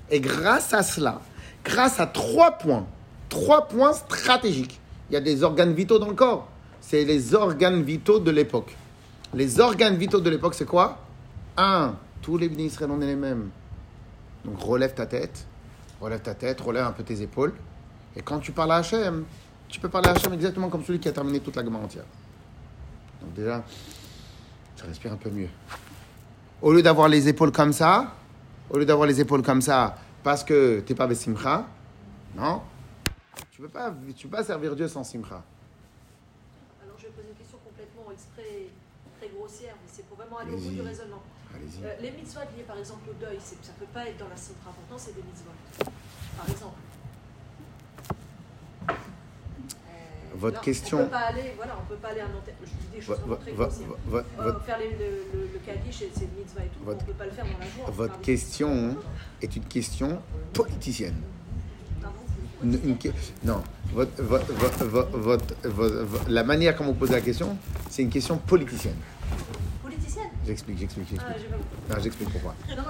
Et grâce à cela, grâce à trois points, trois points stratégiques, il y a des organes vitaux dans le corps. C'est les organes vitaux de l'époque. Les organes vitaux de l'époque, c'est quoi? Un, tous les bénis Israël, on est les mêmes. Donc relève ta tête, relève ta tête, relève un peu tes épaules. Et quand tu parles à Hachem, tu peux parler à Hachem exactement comme celui qui a terminé toute la gamme entière. Donc déjà, tu respires un peu mieux. Au lieu d'avoir les épaules comme ça, au lieu d'avoir les épaules comme ça, parce que t'es pas Simcha, non, tu peux pas, tu peux pas servir Dieu sans Simcha. Alors je vais poser une question complètement exprès, très grossière, mais c'est pour vraiment aller au bout du raisonnement. Euh, les mitzvot liés par exemple au deuil, ça ne peut pas être dans la simple important, c'est des mitzvot. Par exemple. Euh, Votre là, question- On peut pas aller, voilà, on peut pas aller à un enterrement. Je dis des choses Vo- très vo- vo- Euh, votre- faire les- le, le, le kaddish, et mitzvah et tout, Votre- on peut pas le faire dans la peut Votre question est une question politicienne. Une- une non, votre, votre- votre- votre- votre- votre- votre- la manière comment vous posez la question, c'est une question politicienne. Politicienne? J'explique, j'explique, Ah, j'explique. compris. Non, j'explique pourquoi. Non, non,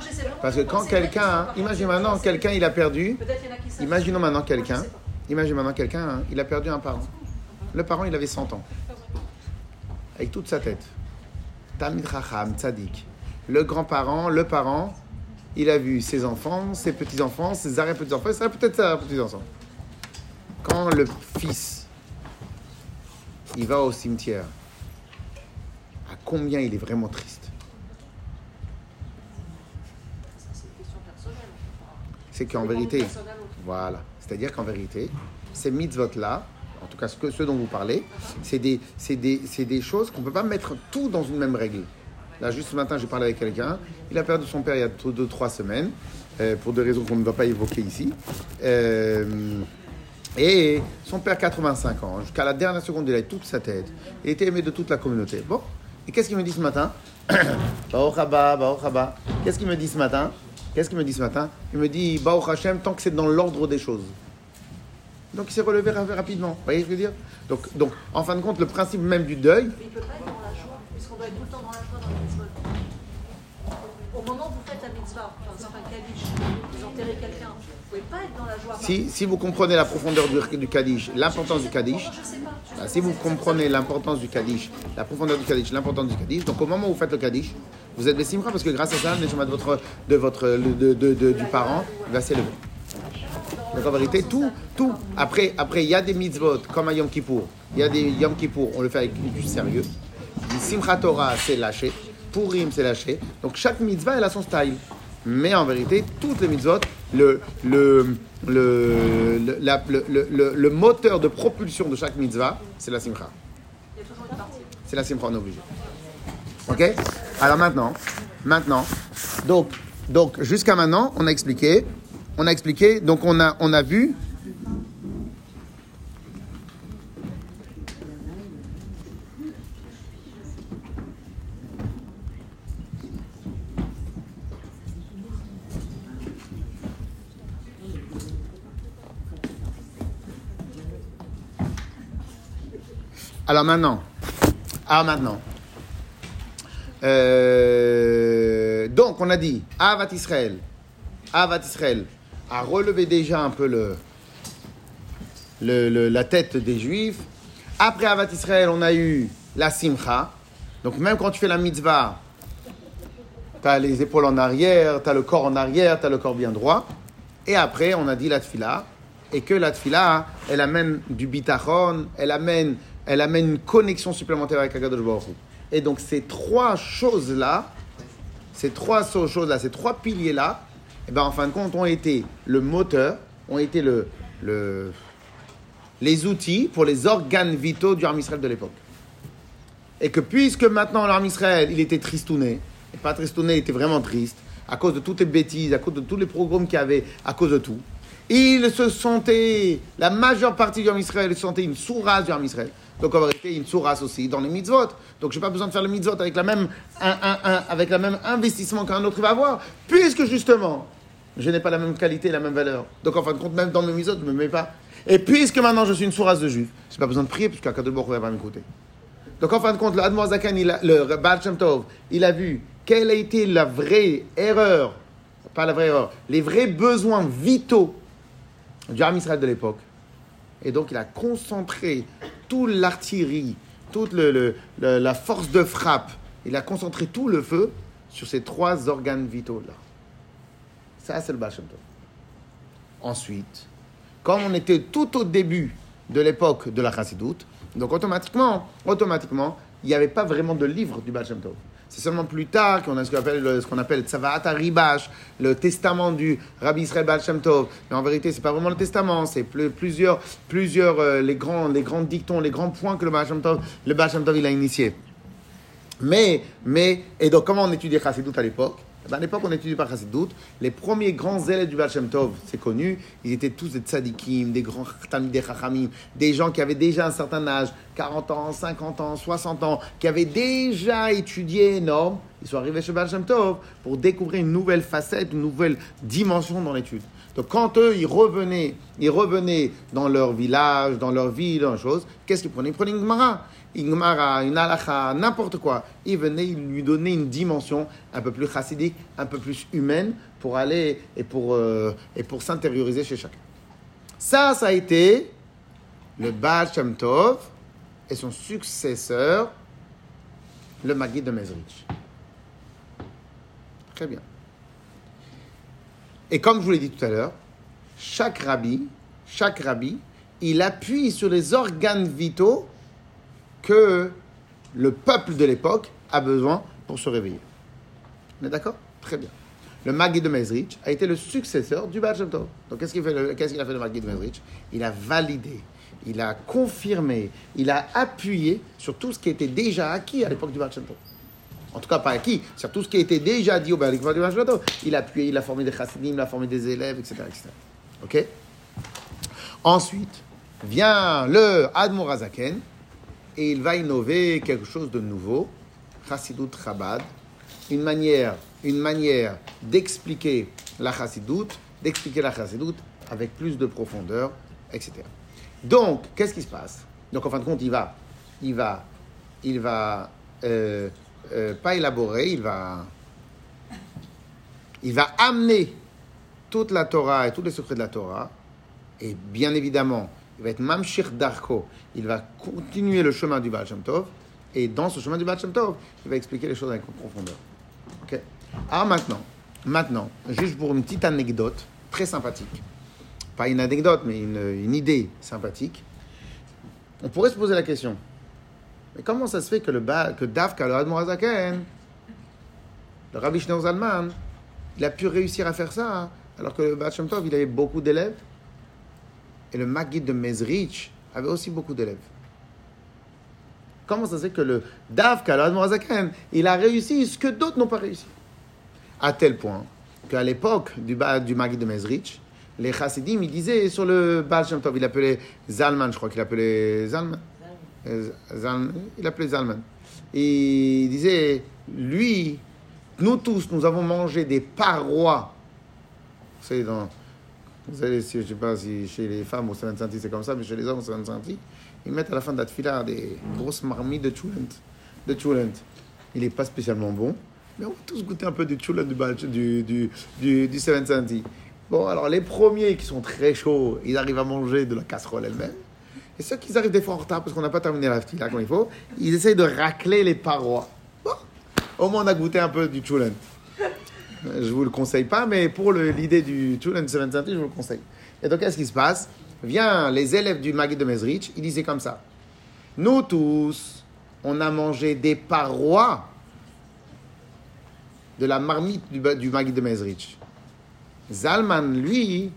Parce que quand quelqu'un, hein, imagine maintenant, quelqu'un, il a perdu. Peut-être il y en a qui savent. Imaginons maintenant quelqu'un. Imaginez maintenant quelqu'un, hein, il a perdu un parent. Le parent, il avait 100 ans. Avec toute sa tête. Tamid Raham, Tzadik. Le grand-parent, le parent, il a vu ses enfants, ses petits-enfants, ses arrière-petits-enfants, et ça peut-être ses arrière-petits-enfants. Quand le fils, il va au cimetière, à combien il est vraiment triste c'est qu'en vérité. Voilà. C'est-à-dire qu'en vérité, ces mitzvot-là, cas ce, que, ceux dont vous parlez, c'est des, des, des choses qu'on ne peut pas mettre tout dans une même règle. Là, juste ce matin, j'ai parlé avec quelqu'un. Il a perdu son père il y a 2-3 semaines, euh, pour des raisons qu'on ne va pas évoquer ici. Euh, et son père, 85 ans, jusqu'à la dernière seconde, il avait toute sa tête. Il était aimé de toute la communauté. Bon, et qu'est-ce qu'il me dit ce matin? (coughs) Qu'est-ce qu'il me dit ce matin? Qu'est-ce qu'il me dit ce matin? Il me dit Baruch Hashem, tant que c'est dans l'ordre des choses. Donc il s'est relevé ra- rapidement. Vous voyez ce que je veux dire? Donc, donc, en fin de compte, le principe même du deuil, Mais il ne peut pas être dans la joie, puisqu'on doit être tout le temps dans la joie dans la mitzvah. Au moment où vous faites la mitzvah, enfin, c'est un kaddish, vous enterrez quelqu'un, vous ne pouvez pas être dans la joie. si, si vous comprenez la profondeur du, du Kaddish, l'importance du Kaddish, bah, si vous comprenez l'importance du Kaddish, la profondeur du Kaddish, l'importance du Kaddish, donc au moment où vous faites le Kaddish, vous êtes Bessimra parce que grâce à ça, le de votre, de votre, de- de- du parent va s'élever. Donc en vérité, tout, tout. Après, après, il y a des mitzvot comme à Yom Kippour. Il y a des Yom Kippour, on le fait avec du sérieux. Simchat Torah, c'est lâché. Purim, c'est lâché. Donc chaque mitzvah, elle a son style. Mais en vérité, toutes les mitzvot, le, le, le, le, le- le- moteur de propulsion de chaque mitzvah, c'est la simcha. C'est la simcha, on est obligé. Ok? Alors maintenant, maintenant, donc, donc jusqu'à maintenant, on a expliqué, on a expliqué, donc on a, on a vu. Alors maintenant, alors maintenant, euh, donc on a dit, Avat Israël, Avat Israël a relevé déjà un peu le, la tête des Juifs. Après Avat Israël, on a eu la Simcha. Donc même quand tu fais la mitzvah, tu as les épaules en arrière, tu as le corps en arrière, tu as le corps bien droit. Et après, on a dit la tfila. Et que la tfila, elle amène du bitachon, elle amène, elle amène une connexion supplémentaire avec Akadosh Baruch. Et donc ces trois choses-là, ces trois choses-là, ces trois piliers-là, eh ben, en fin de compte, ont été le moteur, ont été le, le, les outils pour les organes vitaux du Arm Israël de l'époque. Et que puisque maintenant l'armée Israël, il était tristouné, et pas tristouné, il était vraiment triste, à cause de toutes les bêtises, à cause de tous les programmes qu'il y avait, à cause de tout, il se sentait, la majeure partie du armée Israël se sentait une sous-race du armée Israël. Donc en vérité, une sous-race aussi dans les mitzvot. Donc je n'ai pas besoin de faire le mitzvot avec la même, même investissement qu'un autre va avoir, puisque justement, je n'ai pas la même qualité, la même valeur. Donc en fin de compte, même dans mes mitzvot, je ne me mets pas. Et puisque maintenant je suis une sous-race de juifs, je n'ai pas besoin de prier, puisque Akadosh Baruch Hu va pas m'écouter. Donc en fin de compte, le Admor le Baal il a vu quelle a été la vraie erreur, pas la vraie erreur, les vrais besoins vitaux du Arm Israël de l'époque. Et donc il a concentré toute l'artillerie, toute la force de frappe, il a concentré tout le feu sur ces trois organes vitaux-là. Ça, c'est le Baal Tov. Ensuite, comme on était tout au début de l'époque de la Chassidoute, donc automatiquement, automatiquement, il n'y avait pas vraiment de livre du Baal Tov. C'est seulement plus tard qu'on a ce qu'on appelle, le- ce qu'on appelle Ribash, le testament du Rabbi Israël Baal Tov. Mais en vérité, c'est pas vraiment le testament, c'est plus- plusieurs, plusieurs euh, les, grands, les dictons, les grands points que le Baal Tov, le Baal il a initiés. Mais, mais, et donc comment on étudiait Chassidut à l'époque? À l'époque, on étudiait pas Chassidut. Les premiers grands élèves du Baal Tov, c'est connu, ils étaient tous des tzadikim, des grands talmidei chachamim, des gens qui avaient déjà un certain âge, 40 ans, 50 ans, 60 ans, qui avaient déjà étudié énorme. Ils sont arrivés chez Baal Tov pour découvrir une nouvelle facette, une nouvelle dimension dans l'étude. Donc quand eux, ils revenaient, ils revenaient dans leur village, dans leur ville, dans les choses, qu'est-ce qu'ils prenaient? Ils prenaient une Gemara. Une une halakha, n'importe quoi. Il venait lui donner une dimension un peu plus chassidique, un peu plus humaine pour aller et pour, euh, et pour s'intérioriser chez chacun. Ça, ça a été le Baal Shem Tov et son successeur, le Magid de Mezrich. Très bien. Et comme je vous l'ai dit tout à l'heure, chaque rabbi, chaque rabbi, il appuie sur les organes vitaux que le peuple de l'époque a besoin pour se réveiller. On est d'accord? Très bien. Le Magui de Mezrich a été le successeur du Baal. Donc qu'est-ce qu'il qu'est-ce qu'il a fait le Magui de Mezrich Il a validé, il a confirmé, il a appuyé sur tout ce qui était déjà acquis à l'époque du Baal. En tout cas, pas acquis, sur tout ce qui était déjà dit au Baal du. Il a appuyé, il a formé des chassidim, il a formé des élèves, etc. etc. Ok? Ensuite, vient le Admor Azaken et il va innover quelque chose de nouveau, Chassidut Chabad, une manière, une manière d'expliquer la Chassidut, d'expliquer la Chassidut avec plus de profondeur, etc. Donc, qu'est-ce qui se passe? Donc, en fin de compte, il va, il va, il va euh, euh, pas élaborer, il va, il va amener toute la Torah et tous les secrets de la Torah, et bien évidemment, il va être Mamshir Darko, il va continuer le chemin du Baal Tov, et dans ce chemin du Baal Tov, il va expliquer les choses avec profondeur. Ok. Alors maintenant, maintenant, juste pour une petite anecdote très sympathique, pas une anecdote, mais une, une idée sympathique, on pourrait se poser la question, mais comment ça se fait que, le ba, que Davka, le Admorazaken, le Rabbi Shneur il a pu réussir à faire ça, alors que le Baal Tov, il avait beaucoup d'élèves, et le Maggid de Mezrich avait aussi beaucoup d'élèves. Comment ça se fait que le Davka, le il a réussi ce que d'autres n'ont pas réussi? À tel point qu'à l'époque du, du de Mezrich, les Chassidim, ils disaient sur le Baal Shem Tov, il appelait Zalman, je crois qu'il appelait Zalman. Euh, Zalman, il appelait Zalman. Il disait, lui, nous tous, nous avons mangé des parois. Savez, dans, vous si- je ne sais pas si chez les femmes au Seven Santi c'est comme ça, mais chez les hommes au Seven Santi, ils mettent à la fin de la tefila des grosses marmites de chulent. De chulent. Il n'est pas spécialement bon, mais on va tous goûter un peu du chulent du, du, du, du, du Santi. Bon, alors les premiers qui sont très chauds, ils arrivent à manger de la casserole elle-même. Et ceux qui arrivent des fois en retard parce qu'on n'a pas terminé la tefila comme il faut, ils essayent de racler les parois. Au moins on a goûté un peu du chulent. Je vous le conseille pas, mais pour l'idée du Chulent Seven je vous le conseille. Et donc, qu'est-ce qui se passe? Vient les élèves du Maguid de Mezrich, ils disaient comme ça. Nous tous, on a mangé des parois de la marmite du, du de Mezrich. Zalman, lui,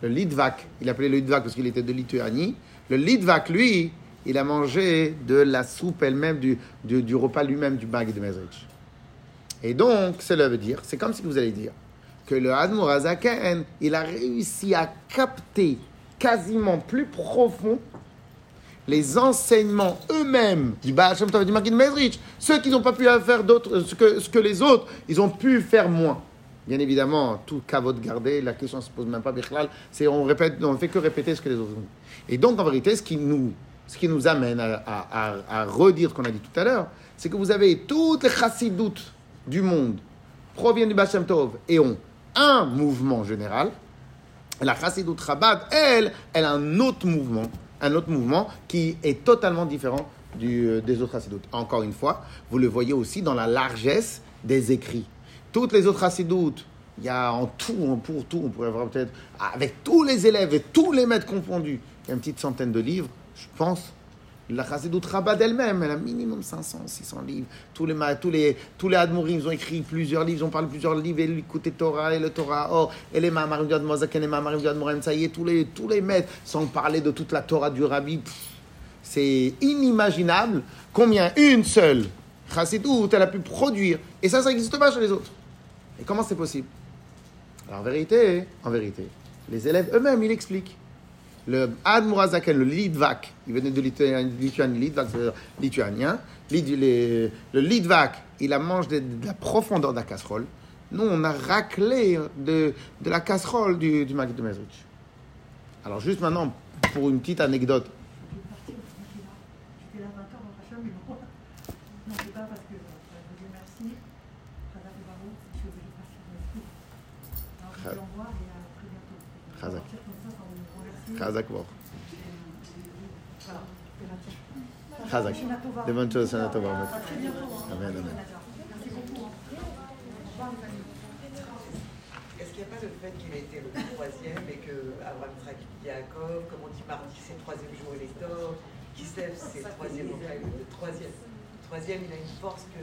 le Litvak, il appelait le Litvak parce qu'il était de Lituanie. Le Litvak, lui, il a mangé de la soupe elle-même, du, du, du repas lui-même du Maguid de Mezrich. Et donc, cela veut dire, c'est comme si vous allez dire que le Admor Azaken, il a réussi à capter quasiment plus profond les enseignements eux-mêmes du Baal Tov du Maguid Mezrich, ceux qui n'ont pas pu faire d'autres, ce que, ce que les autres, ils ont pu faire moins. Bien évidemment, tout cavote gardé, la question ne se pose même pas, Bichlal, c'est on répète, on ne fait que répéter ce que les autres ont dit. Et donc, en vérité, ce qui nous, ce qui nous amène à, à- à- à redire ce qu'on a dit tout à l'heure, c'est que vous avez toutes les chassidoutes du monde proviennent du Baal Shem Tov et ont un mouvement général. La Chassidoute Chabad, elle, elle a un autre mouvement, un autre mouvement qui est totalement différent euh, des autres Chassidoutes. Encore une fois, vous le voyez aussi dans la largesse des écrits. Toutes les autres Chassidoutes, il y a en tout, en pour tout, on pourrait avoir peut-être, avec tous les élèves et tous les maîtres confondus, il y a une petite centaine de livres, je pense. La Chassidoute Chabad elle-même, elle a minimum 500, 600 livres. Tous les, tous les, tous les ils ont écrit plusieurs livres, ils ont parlé plusieurs livres, et l'écouter Torah, et le Torah, oh, et les Mahamarim du Admozaken, et Mahamarim du Admorim, ça y est, tous les, tous les maîtres, sans parler de toute la Torah du Rabbi. C'est inimaginable combien une seule Chassidoute, elle a pu produire. Et ça, ça n'existe pas chez les autres. Et comment c'est possible? Alors, en vérité, en vérité, les élèves eux-mêmes, ils expliquent. Le Admurazaken, le Litvak, il venait de Lituanie, Litvak, lituanien. Le Litvak, il a mangé de, la profondeur de la casserole. Nous, on a raclé de, de la casserole du, du Maguid de Mezrich. Alors, juste maintenant, pour une petite anecdote. J'étais là 20 ans, parce que je vous remercie. Khazak et Baron, je suis obligée de passer dans le coup. Alors, je vous envoie et à très bientôt. Je vais Khazak. partir comme ça pour vous remercier. Chazak. Chazak. Shana Tova. Des bonnes choses, Shana Tova. Amen, amen. Merci beaucoup. Est-ce qu'il n'y a pas le fait qu'il a été le troisième et que Abraham, Yaakov, comme on dit mardi, c'est le troisième jour torts, Kislev, c'est le troisième, le troisième. Troisième, il a une force que.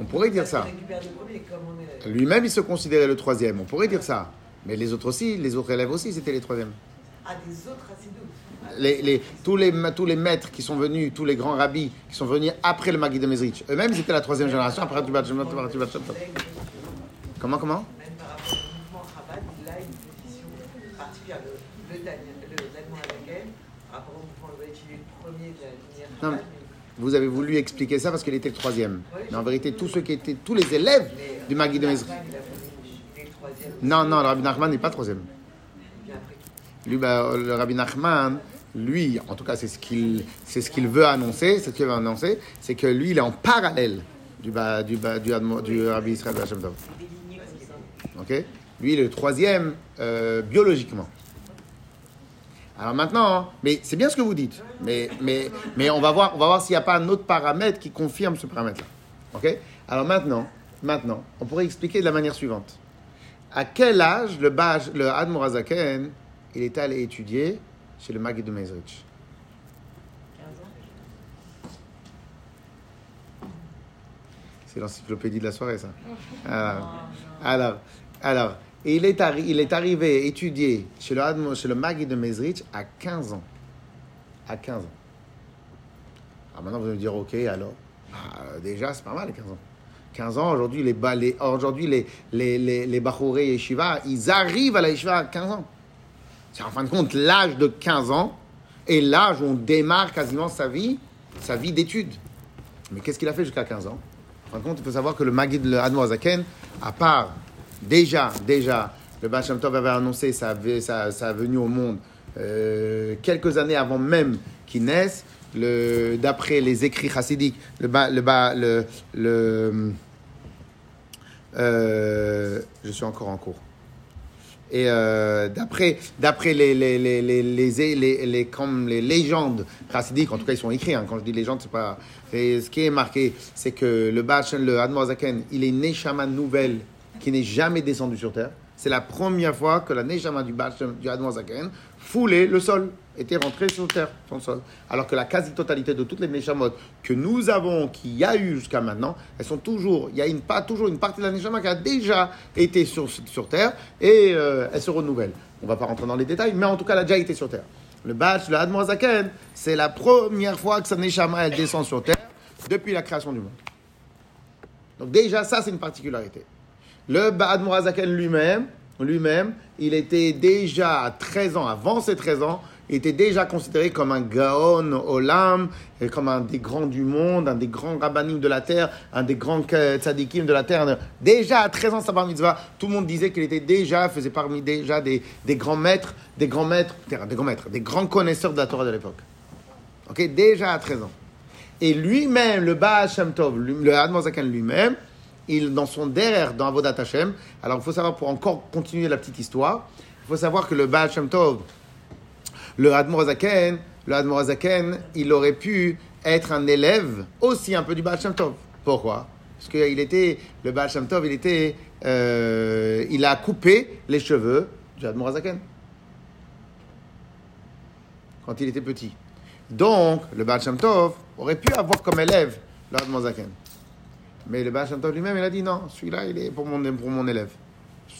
On pourrait dire ça. Lui-même, il se considérait le troisième. On pourrait dire ça. Mais les autres aussi, les autres élèves aussi, c'était les troisièmes. À des autres assidoutes. Les, les- tous, les, tous les maîtres qui sont venus, tous les grands rabbis qui sont venus après le Magui de Mezrich, eux-mêmes, ils étaient la troisième génération après Shemot. Comment, comment? Même par rapport au mouvement Chabad, il a une position particulière. Le, le, Daniel- le Daniel Hadaken, par rapport au mouvement Levait, il est le premier de la lumière Non, Chabad, Vous avez voulu expliquer ça parce qu'il était le troisième. Mais en vérité, tous ceux qui étaient, tous les élèves du Magui de Mezrich. Nachman, il a voulu- il est le troisième. Non, non, le Rabbi Nachman n'est pas troisième. Lui, bah, le Rabbi Nachman, lui, en tout cas, c'est ce qu'il, ce veut annoncer, c'est ce qu'il annoncer, c'est que lui, il est en parallèle du, bah, du, du, Rabbi Israël Hashem Tov. Ok? Lui, il est le troisième euh, biologiquement. Alors maintenant, mais c'est bien ce que vous dites, mais, mais, mais on va voir, voir s'il n'y a pas un autre paramètre qui confirme ce paramètre-là. Ok? Alors maintenant, maintenant, on pourrait expliquer de la manière suivante. À quel âge le, Baj, le Admorazaken, il est allé étudier chez le Magid de Mezrich? C'est l'encyclopédie de la soirée, ça. (laughs) Alors, alors, alors, il, est arri- il est arrivé étudier chez le, Admo- chez le Magid de Mezrich à 15 ans. À 15 ans. Alors maintenant, vous allez me dire, ok, alors, bah, déjà, c'est pas mal, les 15 ans. 15 ans, aujourd'hui, les, les, aujourd'hui, les, les, les, les et Yeshiva, ils arrivent à la Yeshiva à 15 ans. C'est en fin de compte l'âge de 15 ans et l'âge où on démarre quasiment sa vie, sa vie d'études. Mais qu'est-ce qu'il a fait jusqu'à 15 ans? En fin de compte, il faut savoir que le Magid, le Admoazaken, à part déjà, déjà, le Baal Shem Tov avait annoncé sa, sa, sa venue au monde euh, quelques années avant même qu'il naisse. Le, d'après les écrits chassidiques, le, ba, le, ba, le, le euh, je suis encore en cours. Et euh, d'après, d'après les, les, les, les, les, comme les légendes chassidiques, en tout cas ils sont écrits, hein, quand je dis légendes, c'est pas. Et ce qui est marqué, c'est que le Bachan, le Admoazaken, il est une Neshama nouvelle qui n'est jamais descendue sur terre. C'est la première fois que la Neshama du du Admoazaken, foulait le sol, était rentrée sur terre, le sol. Alors que la quasi-totalité de toutes les Neshamot que nous avons, qu'il y a eu jusqu'à maintenant, elles sont toujours, il y a une, toujours une partie de la Neshama qui a déjà été sur, sur terre et euh, elle se renouvelle. On va pas rentrer dans les détails, mais en tout cas, elle a déjà été sur terre. Le Bach, le Admoazaken, c'est la première fois que sa Neshama, elle descend sur terre depuis la création du monde. Donc déjà, ça, c'est une particularité. Le Ba'ad Mourazaken lui-même, lui-même, il était déjà à 13 ans, avant ses 13 ans, il était déjà considéré comme un Gaon Olam, comme un des grands du monde, un des grands rabbinim de la terre, un des grands euh, tzadikim de la terre. Déjà à 13 ans, sa bar mitzvah, tout le monde disait qu'il était déjà, faisait parmi déjà des, des grands maîtres, des grands maîtres, des grands maîtres, des grands connaisseurs de la Torah de l'époque. Ok, déjà à 13 ans. Et lui-même, le Baal Shem le lui-même, il, dans son derrière, dans Avodat Hashem, alors il faut savoir, pour encore continuer la petite histoire, il faut savoir que le Baal Shem Tov, le Admorazaken, le Admorazaken, il aurait pu être un élève aussi un peu du Baal Shem Tov. Pourquoi? Parce qu'il était, le Baal Shem Tov, il était, euh, il a coupé les cheveux du Admorazaken quand il était petit. Donc, le Baal Shem Tov aurait pu avoir comme élève le Admorazaken. Mais le Baal lui-même, il a dit non, celui-là, il est pour mon, élève.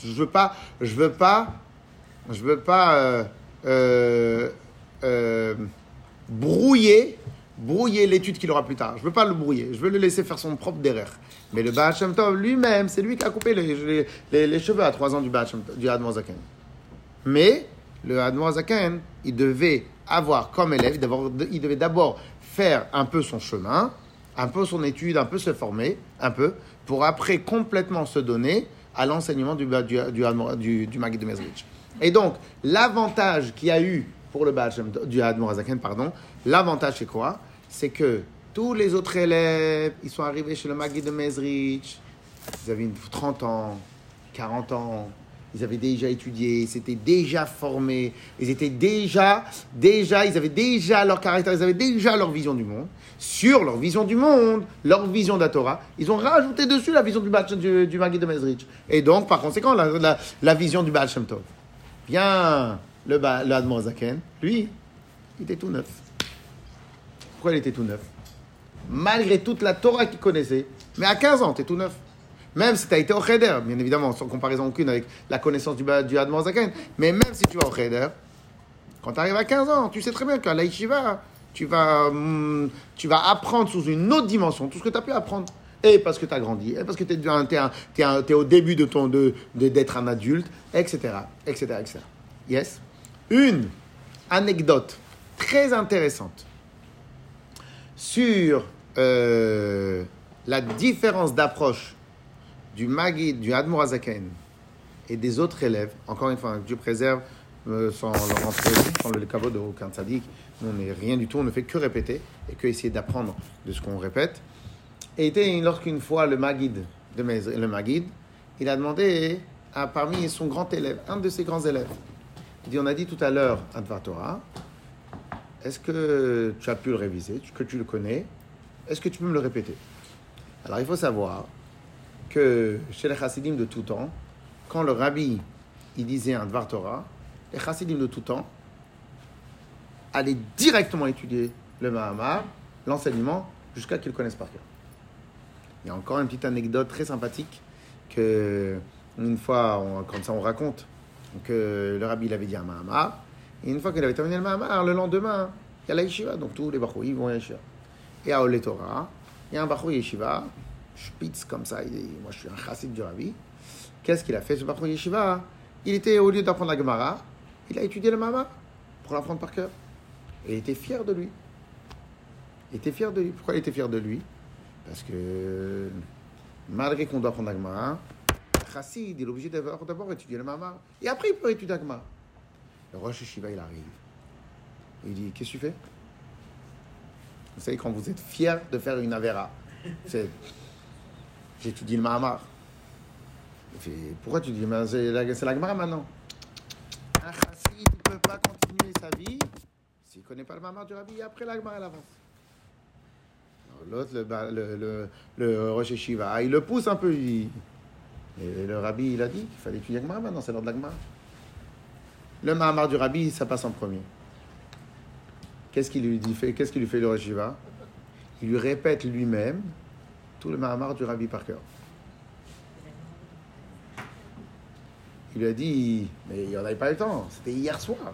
Je veux pas, je veux pas, je veux pas euh, euh, euh, brouiller, brouiller l'étude qu'il aura plus tard. Je veux pas le brouiller. Je veux le laisser faire son propre derrière. Mais le Baal lui-même, c'est lui qui a coupé les, cheveux à 3 ans du Baal du. Mais le Admorazaken, il devait avoir comme élève, il devait d'abord faire un peu son chemin, un peu son étude, un peu se former, un peu, pour après complètement se donner à l'enseignement du, du, du, de Mezrich. Et donc, l'avantage qu'il y a eu pour le Tov- du Admorazaken, pardon, l'avantage c'est quoi? C'est que Tous les autres élèves, ils sont arrivés chez le Magui de Mezrich. Ils avaient une- 30 ans, 40 ans. Ils avaient déjà étudié, ils s'étaient déjà formés. Ils étaient déjà, déjà, ils avaient déjà leur caractère, ils avaient déjà leur vision du monde. Sur leur vision du monde, leur vision de la Torah, ils ont rajouté dessus la vision du, du, du Magui de Mezrich. Et donc, par conséquent, la, vision du Baal Shem Tov. Bien, le, le Admor Zaken, lui, il était tout neuf. Pourquoi il était tout neuf? Malgré toute la Torah qu'il connaissait, mais à 15 ans, t'es tout neuf. Même si tu as été au Cheder, bien évidemment, sans comparaison aucune avec la connaissance du, du Zaken, mais même si tu vas au Cheder, quand tu arrives à 15 ans, tu sais très bien qu'à l'Aïshiva, tu vas, hum, tu vas apprendre sous une autre dimension tout ce que tu as pu apprendre. Et parce que tu as grandi, et parce que tu es, au début de ton de, de- d'être un adulte, etc., etc., etc. Yes? Une anecdote très intéressante sur euh, la différence d'approche du Magid, du Admor Azaken et des autres élèves, encore une fois, que Dieu préserve euh, sans leur le caveau de aucun nous on n'est rien du tout, on ne fait que répéter et que essayer d'apprendre de ce qu'on répète. Et lorsqu'une fois le Magid, de le Magid, il a demandé à parmi son grand élève, un de ses grands élèves, il dit, on a dit tout à l'heure Advar Torah, est-ce que tu as pu le réviser, que tu le connais Est-ce que tu peux me le répéter? Alors il faut savoir que chez les chassidim de tout temps, quand le rabbi il disait un Dvar Torah, les chassidim de tout temps allaient directement étudier le Mahamar, l'enseignement, jusqu'à qu'ils connaissent par cœur. Il y a encore une petite anecdote très sympathique que une fois, on- comme ça on raconte, que le rabbi il avait dit un Mahamar, et une fois qu'il avait terminé le Mahamar, le lendemain, il y a la yeshiva, donc tous les bachouis vont à yeshiva. Et à Ole Torah, il y a un bachou yeshiva, spitz comme ça, il moi je suis un chassid du rabbi. Qu'est-ce qu'il a fait ce bachou yeshiva? Il était, au lieu d'apprendre la Gemara, il a étudié le Mahamar pour l'apprendre par cœur. Et il était fier de lui. Il était fier de lui. Pourquoi il était fier de lui? Parce que malgré qu'on doit apprendre la Gemara, chassid, il est obligé d'abord d'abord étudier le Mahamar. Et après, il peut étudier la Gemara. Le Rosh Yeshiva, il arrive. Il dit, qu'est-ce que tu fais? Vous savez, quand vous êtes fier de faire une Avera, c'est... J'étudie le Mahamar. Pourquoi tu dis, c'est la, maintenant? Un ne peut pas continuer sa vie s'il ne connaît pas le Mahamar du Rabbi, après la elle avance. L'autre, le, le, Yeshiva, il le pousse un peu. Il, et le Rabbi, il a dit qu'il fallait étudier la Gemara maintenant, c'est l'heure de la. Le Mahamar du Rabbi, ça passe en premier. Qu'est-ce qu'il lui dit Qu'est-ce qu'il lui fait le Rosh Yeshiva Il lui répète lui-même le Mahamar du Rabbi par cœur. Il lui a dit, mais il n'y en avait pas le temps, c'était hier soir.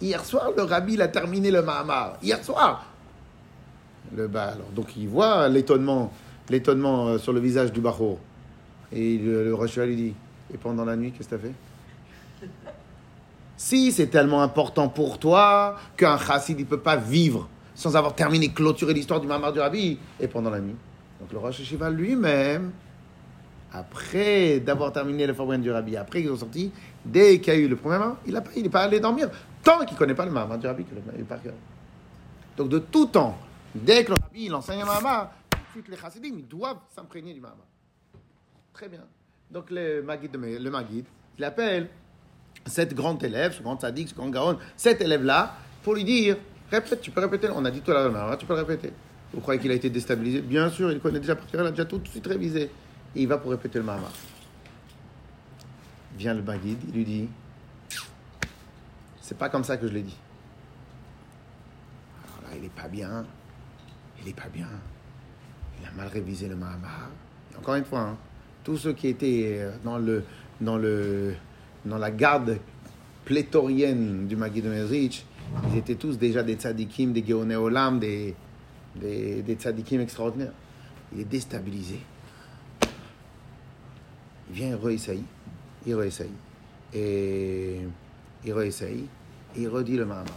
Hier soir, le Rabbi, il a terminé le Mahamar. Hier soir le, Donc il voit l'étonnement l'étonnement euh, sur le visage du Bacho. Et le, le Yeshiva lui dit, et pendant la nuit, qu'est-ce que tu as fait? Si c'est tellement important pour toi qu'un chassid ne peut pas vivre sans avoir terminé, clôturé l'histoire du Mahamar du Rabbi, et pendant la nuit. Donc le Rosh Hashiva lui-même, après d'avoir terminé le Fabouin du Rabbi, après qu'ils ont sorti, dès qu'il y a eu le premier Mahamar, il n'est pas, allé dormir, tant qu'il ne connaît pas le Mahamar du Rabbi, qu'il le par cœur. Donc de tout temps, dès que le Rabbi il enseigne de suite les chassidim, doivent s'imprégner du Mahamar. Très bien. Donc le Maguid, le Maguid, il appelle cet grand élève, ce grand tzaddik, ce grand gaon, cet élève-là, pour lui dire, répète, tu peux répéter, on a dit tout à l'heure, tu peux le répéter. Vous croyez qu'il a été déstabilisé Bien sûr, il connaît déjà par il a déjà tout de suite révisé. Et il va pour répéter le Mahamar. Vient le Maguid, il lui dit, c'est pas comme ça que je l'ai dit. Alors là, il est pas bien, il est pas bien, il a mal révisé le Mahamar. Encore une fois, hein, tous ceux qui étaient euh, dans le, dans le, dans la garde pléthorienne du Magid de ils étaient tous déjà des tzadikim, des Géoné Olam, des, des, des tzadikim extraordinaires. Il est déstabilisé. Il vient, il réessaye, il réessaye. Et il réessaye, il redit le Mahamar.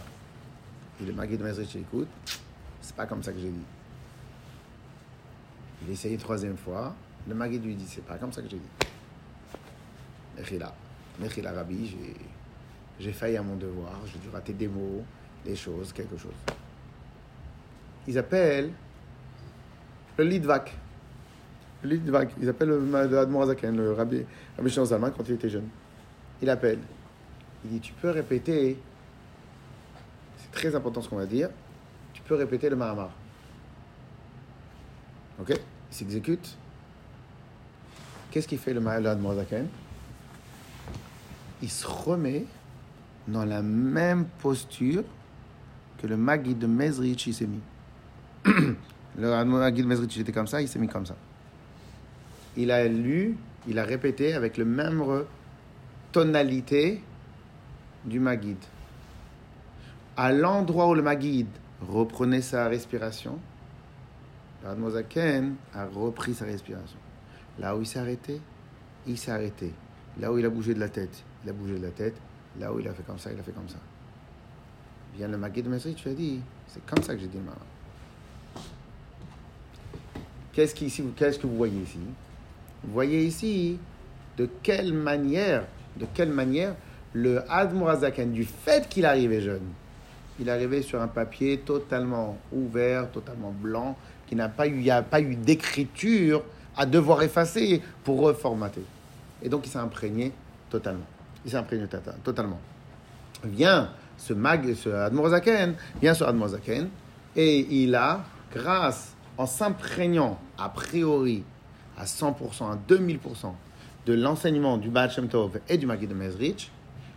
Et le Magid de Mezrich écoute, c'est pas comme ça que j'ai dit. Il essaye une troisième fois, le Magid lui dit, c'est pas comme ça que j'ai dit. Mechila. Mechila Rabbi, j'ai failli à mon devoir, j'ai dû rater des mots, des choses, quelque chose. Ils appellent le Litvak. Le ils appellent le, le Rabbi, Rabbi Zalman, quand il était jeune. Il appelle. Il dit Tu peux répéter, c'est très important ce qu'on va dire, tu peux répéter le Mahamar. Ok? Il s'exécute. Qu'est-ce qu'il fait le Admorazaken Il se remet dans la même posture que le Magid de Mezrich s'est mis. (clears throat) le Magid de Mezrich il était comme ça, il s'est mis comme ça. Il a lu, il a répété avec le même tonalité du Magid. À l'endroit où le Magid reprenait sa respiration, le Admozaken a repris sa respiration. Là où il s'est arrêté, il s'est arrêté. Là où il a bougé de la tête, il a bougé de la tête. Là où il a fait comme ça, il a fait comme ça. Vient le Magid de Mesri, tu as dit, c'est comme ça que j'ai dit le Mahamar. Qu'est-ce, qu'est-ce que vous voyez ici? Vous voyez ici de quelle manière, de quelle manière le Admorazaken, du fait qu'il arrivait jeune, il arrivait sur un papier totalement ouvert, totalement blanc, qui n'a pas eu, il a pas eu d'écriture à devoir effacer pour reformater. Et donc il s'est imprégné totalement. Il s'est imprégné tota- totalement. Vient ce mag, ce Admorazaken, vient ce Admorazaken, et il a, grâce, en s'imprégnant a priori à 100%, à 2000% de l'enseignement du Baal Shem Tov et du Magid de Mezrich,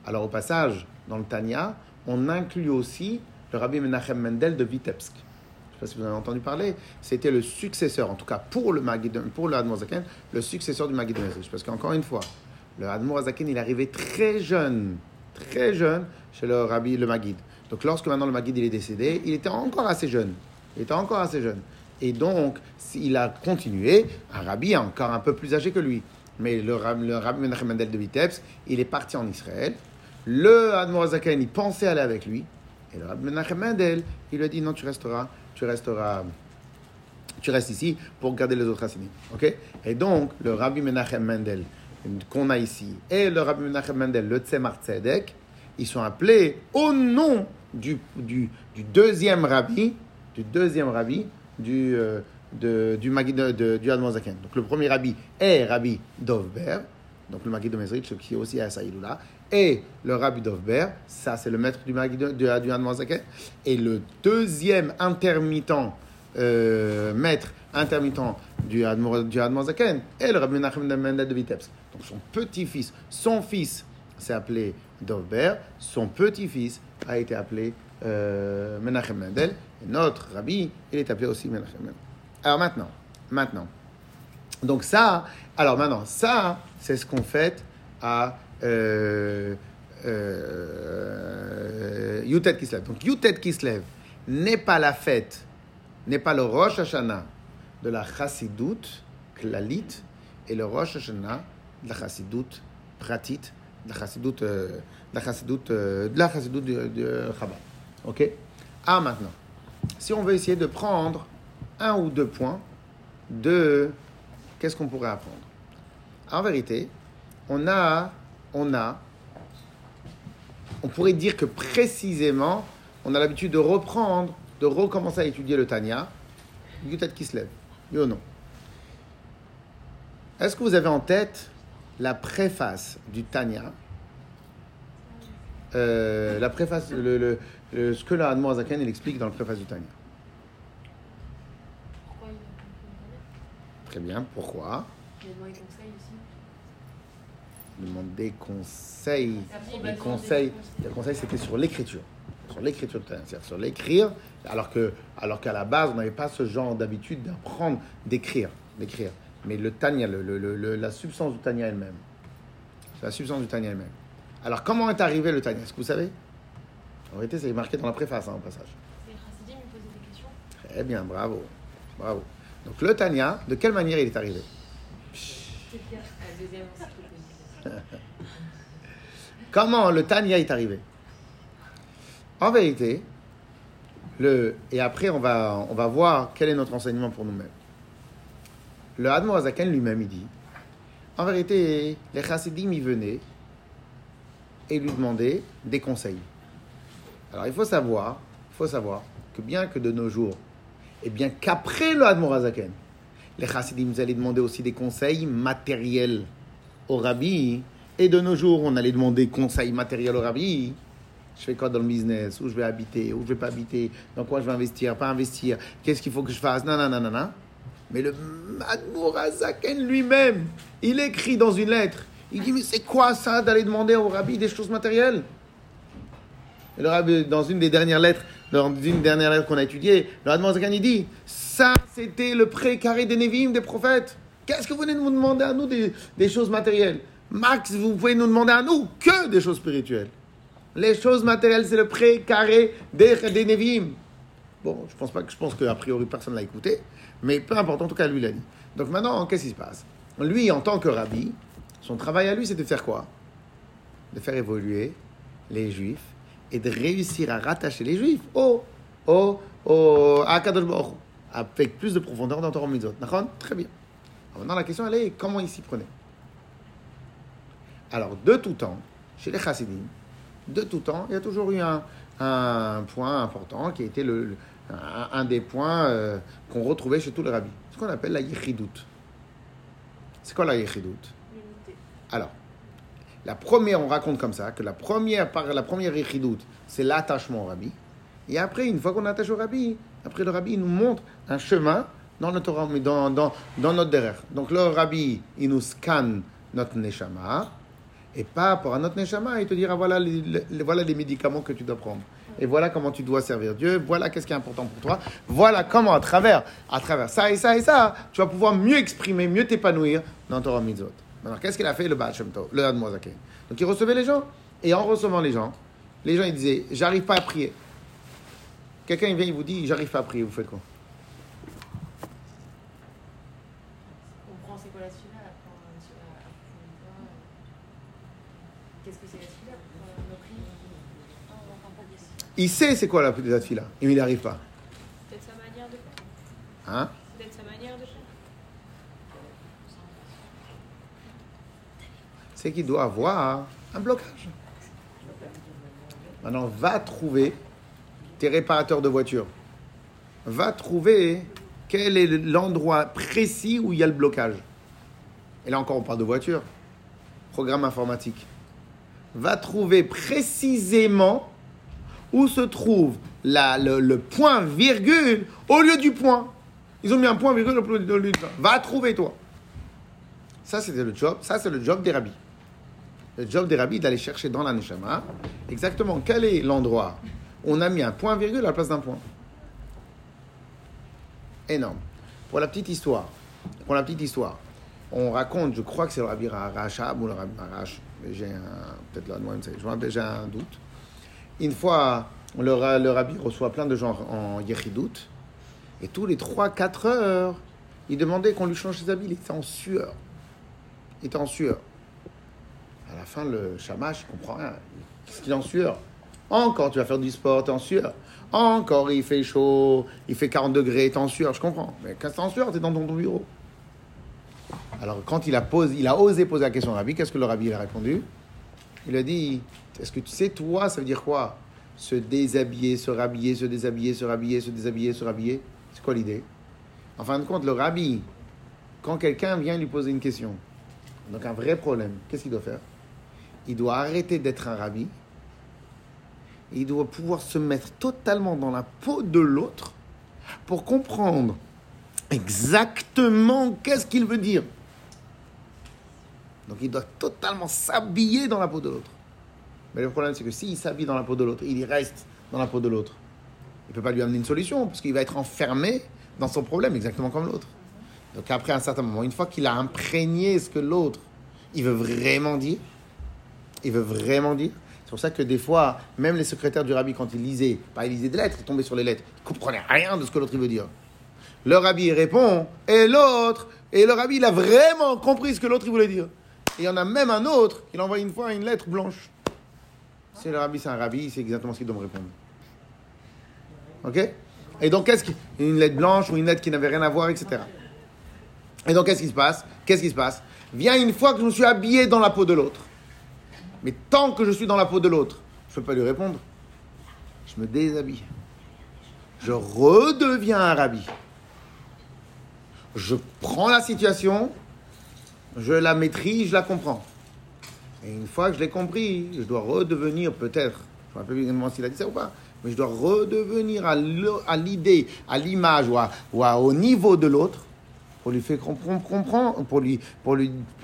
alors au passage, dans le Tanya, on inclut aussi le Rabbi Menachem Mendel de Vitebsk. Je ne sais pas si vous avez entendu parler. C'était le successeur, en tout cas pour le Magid, pour le Admorazaken, le successeur du Magid de Mezrich. Parce qu'encore une fois, le Admorazaken, il est arrivé très jeune, très jeune chez le Rabbi le Magid. Donc lorsque maintenant le Magid il est décédé, il était encore assez jeune. Il était encore assez jeune. Et donc, il a continué, un rabbi encore un peu plus âgé que lui. Mais le, le rabbi Menachem Mendel de Vitebsk, il est parti en Israël. Le Admorazaken, il pensait aller avec lui. Et le rabbi Menachem Mendel, il lui a dit non, tu resteras, tu resteras, tu restes ici pour garder les autres racines. Ok? Et donc, le rabbi Menachem Mendel qu'on a ici et le rabbi Menachem Mendel, le Tzemar Tzedek, ils sont appelés au nom du, du, du deuxième rabbi, du deuxième rabbi du, euh, de, du de, du Admozaken. Donc le premier rabbi est Rabbi Dovber, donc le Magid de Mezrich qui est aussi à Saïloula, et le Rabbi Dovber, ça c'est le maître du Magid de, du Admozaken, et le deuxième intermittent, euh, maître intermittent du, Admo, du Admozaken est le Rabbi Menachem de Vitebsk. Donc son petit-fils, son fils s'est appelé Dovber, son petit-fils a été appelé euh, Menachem Mendel, notre rabbi, il est appelé aussi Menachem Mendel. Alors maintenant, maintenant, donc ça, alors maintenant, ça, c'est ce qu'on fait à euh, euh, Yutet Kislev. Donc Yutet Kislev n'est pas la fête, n'est pas le Rosh Hashanah de la Chassidoute Klalit et le Rosh Hashanah de la Chassidoute Pratit, de la Chassidoute, euh, de la Chassidoute, euh, de la de Chabad. Ok. Ah maintenant, si on veut essayer de prendre un ou deux points de qu'est-ce qu'on pourrait apprendre? En vérité, on a, on a, on pourrait dire que précisément, on a l'habitude de reprendre, de recommencer à étudier le Tanya, Yutet qui se lève, oui ou non. Est-ce que vous avez en tête la préface du Tanya? Euh, La préface, le- ce que le Admo Azaken, il explique dans la préface du Tanya. Pourquoi il Très bien, pourquoi? Il a demandé conseil aussi. Demander conseil. La Les conseils, les conseils c'était sur l'écriture. Sur l'écriture, c'est-à-dire sur l'écrire, alors que, alors qu'à la base, on n'avait pas ce genre d'habitude d'apprendre, d'écrire, d'écrire. Mais le Tanya, le, le- le- le- la substance du Tanya elle-même. C'est la substance du Tanya elle-même. Alors, comment est arrivé le Tanya Est-ce que vous savez? En réalité, c'est marqué dans la préface, hein, au passage. Les chassidim me posaient des questions. Très bien, bravo. Bravo. Donc, le Tanya, de quelle manière il est arrivé? (laughs) Comment le Tanya est arrivé? En vérité, le, et après on va, on va voir quel est notre enseignement pour nous-mêmes. Le Admo Azaken lui-même, il dit, en vérité, les chassidim y venaient et lui demandaient des conseils. Alors il faut savoir, faut savoir que bien que de nos jours, et bien qu'après le Admo Azaken, les chassidim allaient demander aussi des conseils matériels au rabbi. Et de nos jours, on allait demander conseils matériels au rabbi. Je fais quoi dans le business? Où je vais habiter? Où je vais pas habiter? Dans quoi je vais investir? Pas investir? Qu'est-ce qu'il faut que je fasse? Non, non, non, non, non. Mais le Admour Azaken lui-même, il écrit dans une lettre. Il dit, mais c'est quoi ça d'aller demander au rabbi des choses matérielles? Le rabbi, dans une des dernières lettres, dans une dernière lettre qu'on a étudiée, le Admour Azaken, il dit, ça c'était le précaré des Névim, des prophètes. Qu'est-ce que vous venez de nous demander à nous des, choses matérielles? Max, vous pouvez nous demander à nous que des choses spirituelles. Les choses matérielles, c'est le précaré des, des. Bon, je pense pas je pense qu'a priori personne l'a écouté, mais peu importe, en tout cas lui l'a dit. Donc maintenant, qu'est-ce qui se passe? Lui, en tant que rabbi, son travail à lui, c'est de faire quoi? De faire évoluer les juifs et de réussir à rattacher les juifs au, au, au à Kadosh Baruch avec plus de profondeur dans Torah Mitzvot. Très bien. Alors maintenant, la question, elle est comment il s'y prenait Alors, de tout temps, chez les chassidim, de tout temps, il y a toujours eu un, un point important qui a été le, le- un, un des points euh, qu'on retrouvait chez tous les rabbis. Ce qu'on appelle la yichidout. C'est quoi la yichidout L'unité. Alors, la première, on raconte comme ça, que la première, la première yichidout, c'est l'attachement au rabbi. Et après, une fois qu'on attache au rabbi, après le rabbi il nous montre un chemin dans notre, dans, dans, dans notre derrière. Donc le rabbi, il nous scanne notre neshama. Et par rapport à notre neshama, il te dira voilà les, voilà les médicaments que tu dois prendre. Et voilà comment tu dois servir Dieu. Voilà qu'est-ce qui est important pour toi. Voilà comment à travers, à travers ça et ça et ça, tu vas pouvoir mieux exprimer, mieux t'épanouir dans Torah Mitzvot. Alors qu'est-ce qu'il a fait le Baal Shem Tov, le Admozaké Donc il recevait les gens. Et en recevant les gens, les gens ils disaient j'arrive pas à prier. Quelqu'un il vient, il vous dit j'arrive pas à prier, vous faites quoi? On prend c'est quoi la la approfondit pas. Qu'est-ce que c'est la dire ça. Il sait c'est quoi la la fila, et il n'y arrive pas. Peut-être sa manière de faire. Hein? Peut-être sa manière de faire. C'est qu'il doit avoir un blocage. Maintenant, va trouver tes réparateurs de voitures. Va trouver quel est l'endroit précis où il y a le blocage. Et là encore, on parle de voiture. Programme informatique. Va trouver précisément où se trouve le point virgule au lieu du point. Ils ont mis un point virgule au lieu du point. Va trouver toi. Ça, c'était le job. Ça, c'est le job des rabbis. Le job des rabbis d'aller chercher dans la neshama exactement quel est l'endroit où on a mis un point virgule à la place d'un point. Énorme. Pour la petite histoire, pour la petite histoire, on raconte, je crois que c'est le rabbi Rachab ou le rabbi Arash, mais j'ai peut-être moi, je j'ai un doute. Une fois, le, le rabbi reçoit plein de gens en Yechidout, et tous les 3-4 heures, il demandait qu'on lui change ses habits, il était en sueur. Il était en sueur. À la fin, le chamash, il comprend rien. Qu'est-ce qu'il en sueur Encore, tu vas faire du sport, t'es en sueur. Encore, il fait chaud, il fait 40 degrés, t'es en sueur, je comprends. Mais quand t'es en sueur, t'es dans ton, ton bureau. Alors, quand il a, posé, il a osé poser la question au rabbi, qu'est-ce que le rabbi il a répondu? Il a dit Est-ce que tu sais, toi, ça veut dire quoi? Se déshabiller, se rhabiller, se déshabiller, se rhabiller, se déshabiller, se rhabiller. C'est quoi l'idée? En fin de compte, le rabbi, quand quelqu'un vient lui poser une question, donc un vrai problème, qu'est-ce qu'il doit faire? Il doit arrêter d'être un rabbi. Il doit pouvoir se mettre totalement dans la peau de l'autre pour comprendre exactement qu'est-ce qu'il veut dire. Donc il doit totalement s'habiller dans la peau de l'autre. Mais le problème, c'est que s'il s'habille dans la peau de l'autre, il y reste dans la peau de l'autre. Il ne peut pas lui amener une solution, parce qu'il va être enfermé dans son problème, exactement comme l'autre. Donc après un certain moment, une fois qu'il a imprégné ce que l'autre, il veut vraiment dire, il veut vraiment dire. C'est pour ça que des fois, même les secrétaires du rabbi, quand ils lisaient, pas ils lisaient des lettres, ils tombaient sur les lettres, ils comprenaient rien de ce que l'autre il veut dire. Le rabbi il répond, et l'autre, et le rabbi il a vraiment compris ce que l'autre il voulait dire. Et il y en a même un autre, il envoie une fois une lettre blanche. C'est le rabbi, c'est un rabbi, c'est exactement ce qu'il doit me répondre. Ok? Et donc, qu'est-ce qui. Une lettre blanche ou une lettre qui n'avait rien à voir, etc. Et donc, qu'est-ce qui se passe? Qu'est-ce qui se passe? Vient une fois que je me suis habillé dans la peau de l'autre. Mais tant que je suis dans la peau de l'autre, je ne peux pas lui répondre. Je me déshabille. Je redeviens un rabbi. Je prends la situation, je la maîtrise, je la comprends. Et une fois que je l'ai compris, je dois redevenir peut-être, je ne sais pas exactement s'il a dit ça ou pas, mais je dois redevenir à l'idée, à l'image ou, à- ou au niveau de l'autre pour lui faire comprendre, pour, lui, pour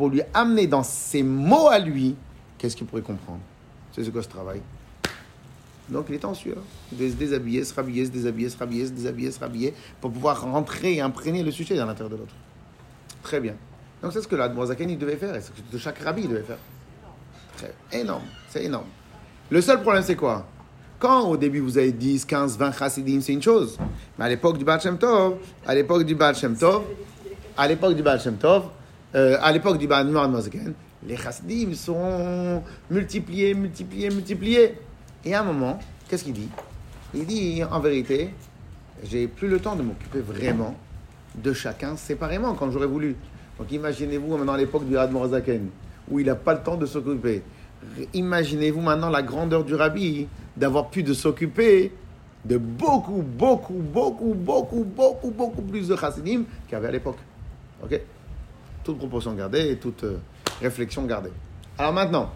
lui amener dans ses mots à lui, qu'est-ce qu'il pourrait comprendre? C'est ce que ce travail. Donc il est en. Il se déshabiller, se rhabiller, se déshabiller, se rhabiller, se déshabiller, se rhabiller, pour pouvoir rentrer et imprégner le sujet dans l'intérieur de l'autre. Très bien. Donc c'est ce que l'Admozaken il devait faire, et ce que chaque rabbi devait faire. Très énorme, c'est énorme. Le seul problème c'est quoi? Quand au début vous avez 10, 15, 20 chassidim, c'est une chose. Mais à l'époque du Baal Shem Tov, à l'époque du Baal Shem Tov, à l'époque du Baal Tov, euh, à l'époque du Baal Admozaken, les chassidim sont multipliés, multipliés, multipliés. Et à un moment, qu'est-ce qu'il dit? Il dit, en vérité, j'ai plus le temps de m'occuper vraiment de chacun séparément quand j'aurais voulu. Donc imaginez-vous maintenant l'époque du Admor Zaken, où il n'a pas le temps de s'occuper. Imaginez-vous maintenant la grandeur du rabbi d'avoir pu de s'occuper de beaucoup, beaucoup, beaucoup, beaucoup, beaucoup, beaucoup plus de chassidim qu'il y avait à l'époque. Ok? Toute proportion gardée et toute euh, réflexion gardée. Alors maintenant,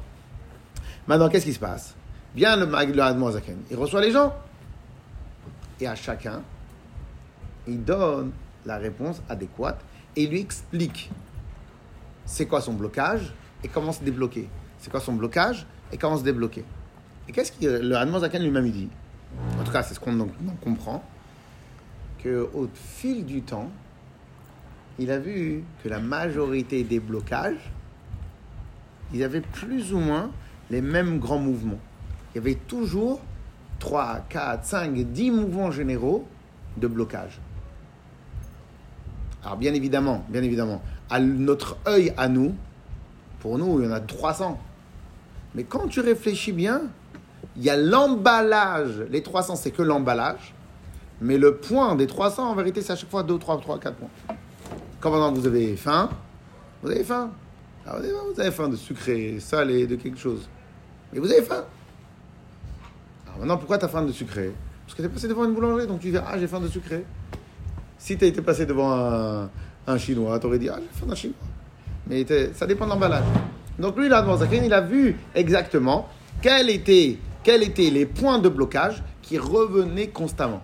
maintenant qu'est-ce qui se passe? Bien le le il reçoit les gens et à chacun, il donne la réponse adéquate et il lui explique c'est quoi son blocage et comment se débloquer. C'est quoi son blocage et comment se débloquer. Et qu'est-ce que le Zaken lui-même dit? En tout cas, c'est ce qu'on en- en comprend que au fil du temps, il a vu que la majorité des blocages, ils avaient plus ou moins les mêmes grands mouvements. Il y avait toujours 3, 4, 5, 10 mouvements généraux de blocage. Alors bien évidemment, bien évidemment, à notre œil à nous, pour nous, il y en a 300. Mais quand tu réfléchis bien, il y a l'emballage. Les 300, c'est que l'emballage. Mais le point des 300, en vérité, c'est à chaque fois 2, 3, 3, 4 points. Quand maintenant vous avez faim, vous avez faim? Alors, vous avez- vous avez faim de sucré, salé, de quelque chose. Mais vous avez faim. Alors maintenant, pourquoi tu as faim de sucré? Parce que tu es passé devant une boulangerie, donc tu dis Ah, j'ai faim de sucré. Si tu été passé devant un, chinois, tu aurais dit Ah, j'ai faim d'un chinois. Mais ça dépend de l'emballage. Donc lui, là, dans Zaken, il a vu exactement quels étaient, quels étaient les points de blocage qui revenaient constamment.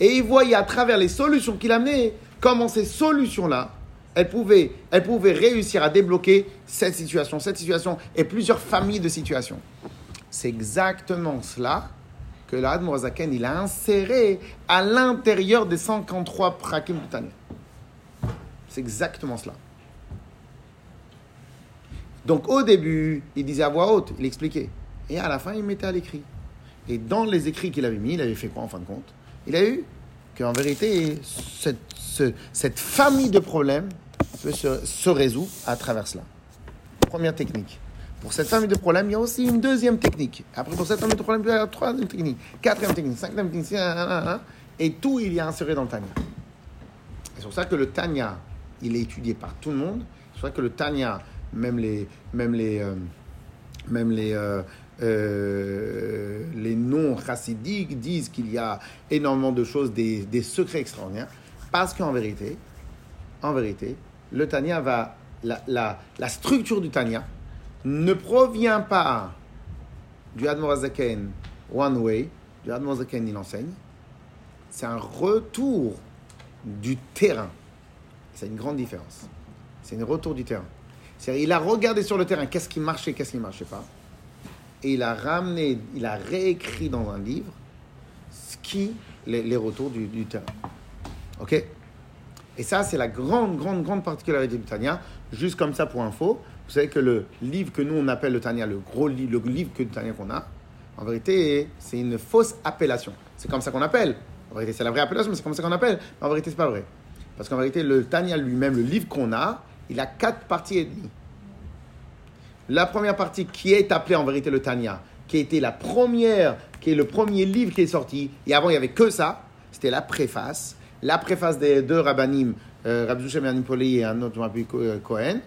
Et il voyait à travers les solutions qu'il amenait comment ces solutions-là, elles pouvaient, elles pouvaient réussir à débloquer cette situation, cette situation et plusieurs familles de situations. C'est exactement cela que l'Admor Zaken, il a inséré à l'intérieur des 53 prakim du Tanya. C'est exactement cela. Donc au début, il disait à voix haute, il expliquait. Et à la fin, il mettait à l'écrit. Et dans les écrits qu'il avait mis, il avait fait quoi en fin de compte? Il a eu qu'en vérité, cette, ce- cette famille de problèmes peut se, se résoudre à travers cela. Première technique. Pour cette famille de problèmes, il y a aussi une deuxième technique. Après, pour cette famille de problèmes, il y a une troisième technique, quatrième technique, cinquième technique, et tout, il y a inséré dans le Tanya. C'est pour ça que le Tanya, il est étudié par tout le monde. C'est pour ça que le Tanya, même les, même les, euh, même les, euh, euh, les non chassidiques disent qu'il y a énormément de choses, des, secrets extraordinaires. Parce qu'en vérité, en vérité, le Tanya va, la, la, la structure du Tanya ne provient pas du Admor Zaken One Way, du Admor Zaken il enseigne. C'est un retour du terrain. C'est une grande différence. C'est un retour du terrain. Il a regardé sur le terrain qu'est-ce qui marchait, qu'est-ce qui ne marchait pas. Et il a ramené, il a réécrit dans un livre ce qui, les, retours du, du terrain. OK? Et ça, c'est la grande, grande, grande particularité du Tania. Juste comme ça pour info, vous savez que le livre que nous on appelle le Tania, le gros livre, le livre que Tania qu'on a, en vérité, c'est une fausse appellation. C'est comme ça qu'on appelle. En vérité, c'est la vraie appellation, mais c'est comme ça qu'on appelle. Mais en vérité, c'est pas vrai. Parce qu'en vérité, le Tania lui-même, le livre qu'on a, il a quatre parties et demie. La première partie qui est appelée en vérité le Tanya, qui était la première, qui est le premier livre qui est sorti, et avant il n'y avait que ça, c'était la préface. La préface des deux rabbinim, euh, Rabbi Zushem Yanipoli et un autre Co- euh, Cohen.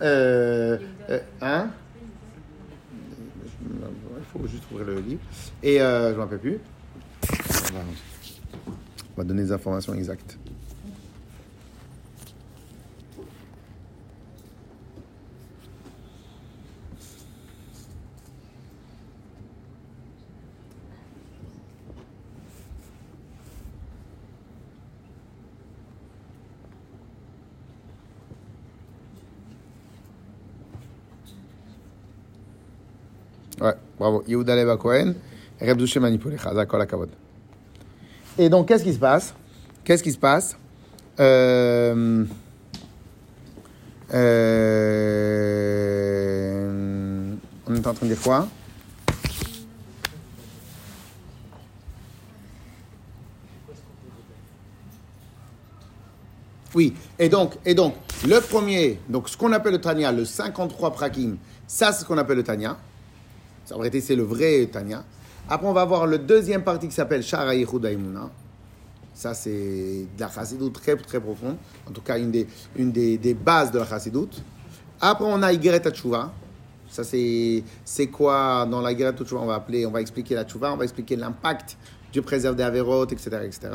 Euh, euh, hein? Il faut juste ouvrir le livre. Et euh, je ne m'en rappelle plus. On va- on va donner les informations exactes. Ouais, bravo. Yehuda Leva Cohen, Reb Douché manipulé. Chazak, kol hakavod. Et donc, qu'est-ce qui se passe? Qu'est-ce qui se passe? Euh, euh, On est en train de dire quoi? Oui, et donc, et donc, le premier, donc ce qu'on appelle le Tanya, le 53 prakim, ça c'est ce qu'on appelle le Tanya. En vérité, c'est le vrai Tanya. Après, on va voir le deuxième partie qui s'appelle Shara Yehuda Imuna. Ça, c'est de la chassidoute très, très profonde. En tout cas, une des, une des, des bases de la chassidoute. Après, on a Igeret Tchouva. Ça, c'est, quoi dans la Igeret Tchouva On va appeler, on va expliquer la Tchouva, on va expliquer l'impact du préserve des Averot, etc., etc.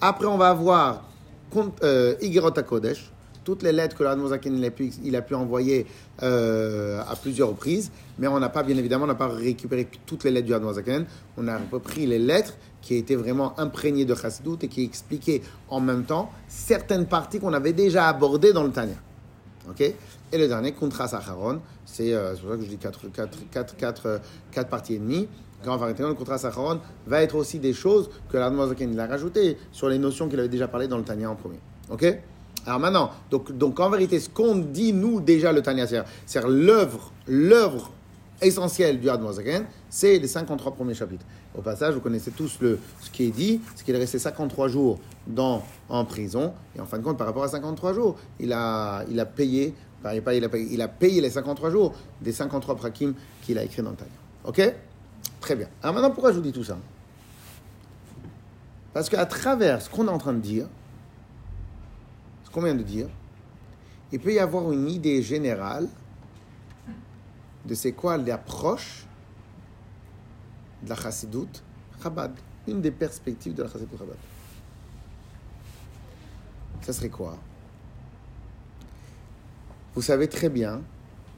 Après, on va avoir compte- euh, HaKodesh, toutes les lettres que l'Admozaken il a pu, il a pu envoyer euh, à plusieurs reprises, mais on n'a pas, bien évidemment, on n'a pas récupéré toutes les lettres du Admozaken. On a repris les lettres qui étaient vraiment imprégnées de Chassidut et qui expliquaient en même temps certaines parties qu'on avait déjà abordées dans le Tanya. Ok? Et le dernier, Contra Sacharon, c'est euh, c'est pour ça que je dis 4, 4, 4, 4, 4 parties et demie. Quand en vérité, le Contra Sacharon va être aussi des choses que l'Admozaken il a rajoutées sur les notions qu'il avait déjà parlé dans le Tanya en premier. Ok? Alors maintenant, donc, donc en vérité, ce qu'on dit nous déjà le Tanya, c'est- l'œuvre, l'œuvre essentielle du Admozaken, c'est les 53 premiers chapitres. Au passage, vous connaissez tous le, ce qui est dit, c'est qu'il est resté 53 jours dans, en prison, et en fin de compte, par rapport à 53 jours, il a, il a payé, il a il a payé, il a payé les 53 jours des 53 prakim qu'il a écrit dans le Tanya. Ok? Très bien. Alors maintenant, pourquoi je vous dis tout ça? Parce qu'à travers ce qu'on est en train de dire, qu'on vient de dire, il peut y avoir une idée générale de c'est quoi l'approche de la chassidoute Chabad. Une des perspectives de la chassidoute Chabad. Ça serait quoi? Vous savez très bien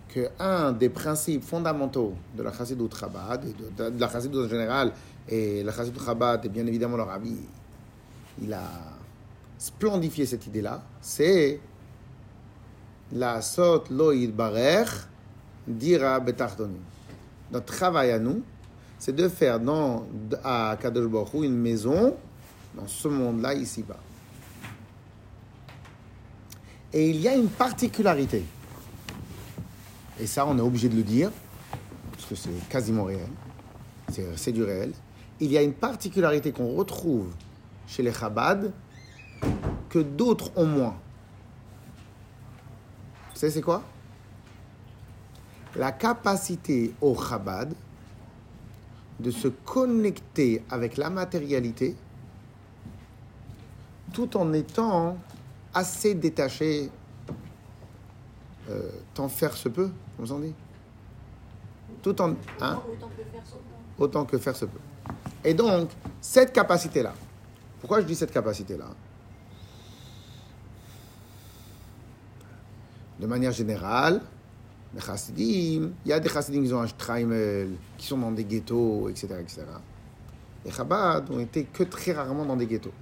que un des principes fondamentaux de la chassidoute Chabad, de la chassidoute en général, et la chassidoute Chabad, et bien évidemment le rabbi, il a splendifié cette idée-là, c'est la sot lo barer dira betachdonim. Notre travail à nous, c'est de faire dans, à Kadosh une maison dans ce monde-là, ici-bas. Et il y a une particularité. Et ça, on est obligé de le dire, parce que c'est quasiment réel. C'est du réel. Il y a une particularité qu'on retrouve chez les Chabad que d'autres ont moins. Vous savez, c'est quoi? La capacité au Chabad de se connecter avec la matérialité tout en étant assez détaché, euh, tant faire se peut, comme on dit? Tout en. Hein? Autant que faire son autant que faire se peut. Et donc, cette capacité-là, pourquoi je dis cette capacité-là? De manière générale, les chassidim, il y a des chassidim qui ont un Streimel, qui sont dans des ghettos, etc. etc. Les Chabad ont été que très rarement dans des ghettos.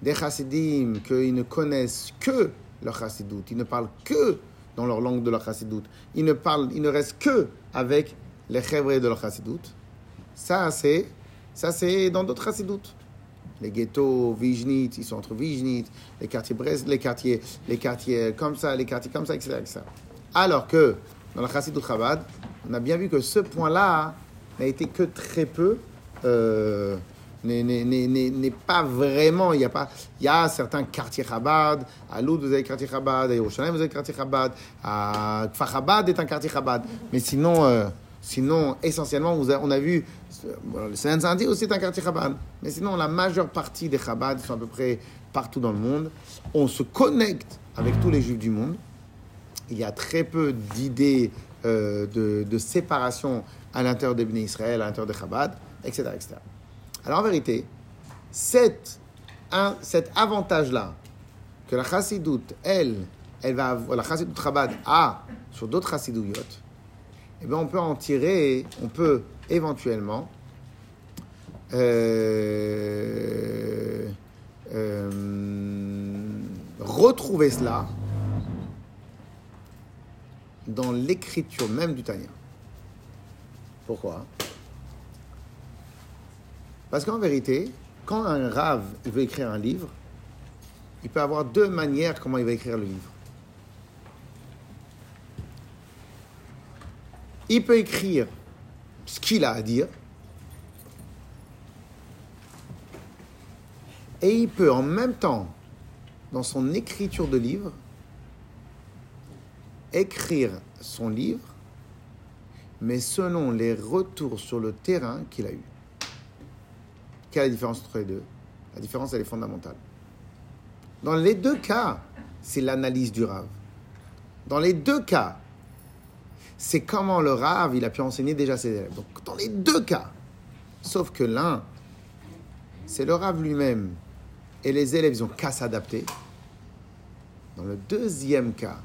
Des chassidim qu'ils ne connaissent que leur chassidoute, ils ne parlent que dans leur langue de leur chassidoute, ils ne, parlent, ils ne restent que avec les chèvres de leur chassidoute. Ça, c'est ça c'est dans d'autres chassidoutes. Les ghettos, Vijnit, ils sont entre Vijnit, les quartiers Brest, les quartiers, les quartiers comme ça, les quartiers comme ça, etc. Alors que dans la chassidoute Chabad, on a bien vu que ce point-là n'a été que très peu, euh, n'est- pas vraiment, il y a y a certains quartiers Chabad, à Loud vous avez quartier Chabad, à Yerushalayim vous avez quartier Chabad, à Kfar Chabad est un quartier Chabad, mais sinon, euh, sinon essentiellement, on a vu, euh, le Saint-Sandy aussi est un quartier Chabad, mais sinon la majeure partie des Chabad sont à peu près partout dans le monde. On se connecte avec tous les Juifs du monde il y a très peu d'idées euh, de, séparation à l'intérieur des Bnei Israël, à l'intérieur des Chabad, etc., etc. Alors en vérité, cet, avantage-là que la chassidoute, elle, elle va, avoir- la chassidoute Chabad a sur d'autres chassidouillotes, eh bien on peut en tirer, on peut éventuellement euh, euh, retrouver cela dans l'écriture même du Tanya. Pourquoi? Parce qu'en vérité, quand un rave veut écrire un livre, il peut avoir deux manières comment il va écrire le livre. Il peut écrire ce qu'il a à dire, et il peut en même temps, dans son écriture de livre, écrire son livre, mais selon les retours sur le terrain qu'il a eu. Quelle est la différence entre les deux? La différence, elle est fondamentale. Dans les deux cas, c'est l'analyse du rave. Dans les deux cas, c'est comment le rave, il a pu enseigner déjà ses élèves. Donc, dans les deux cas, sauf que l'un, c'est le rave lui-même, et les élèves, ils ont qu'à s'adapter. Dans le deuxième cas,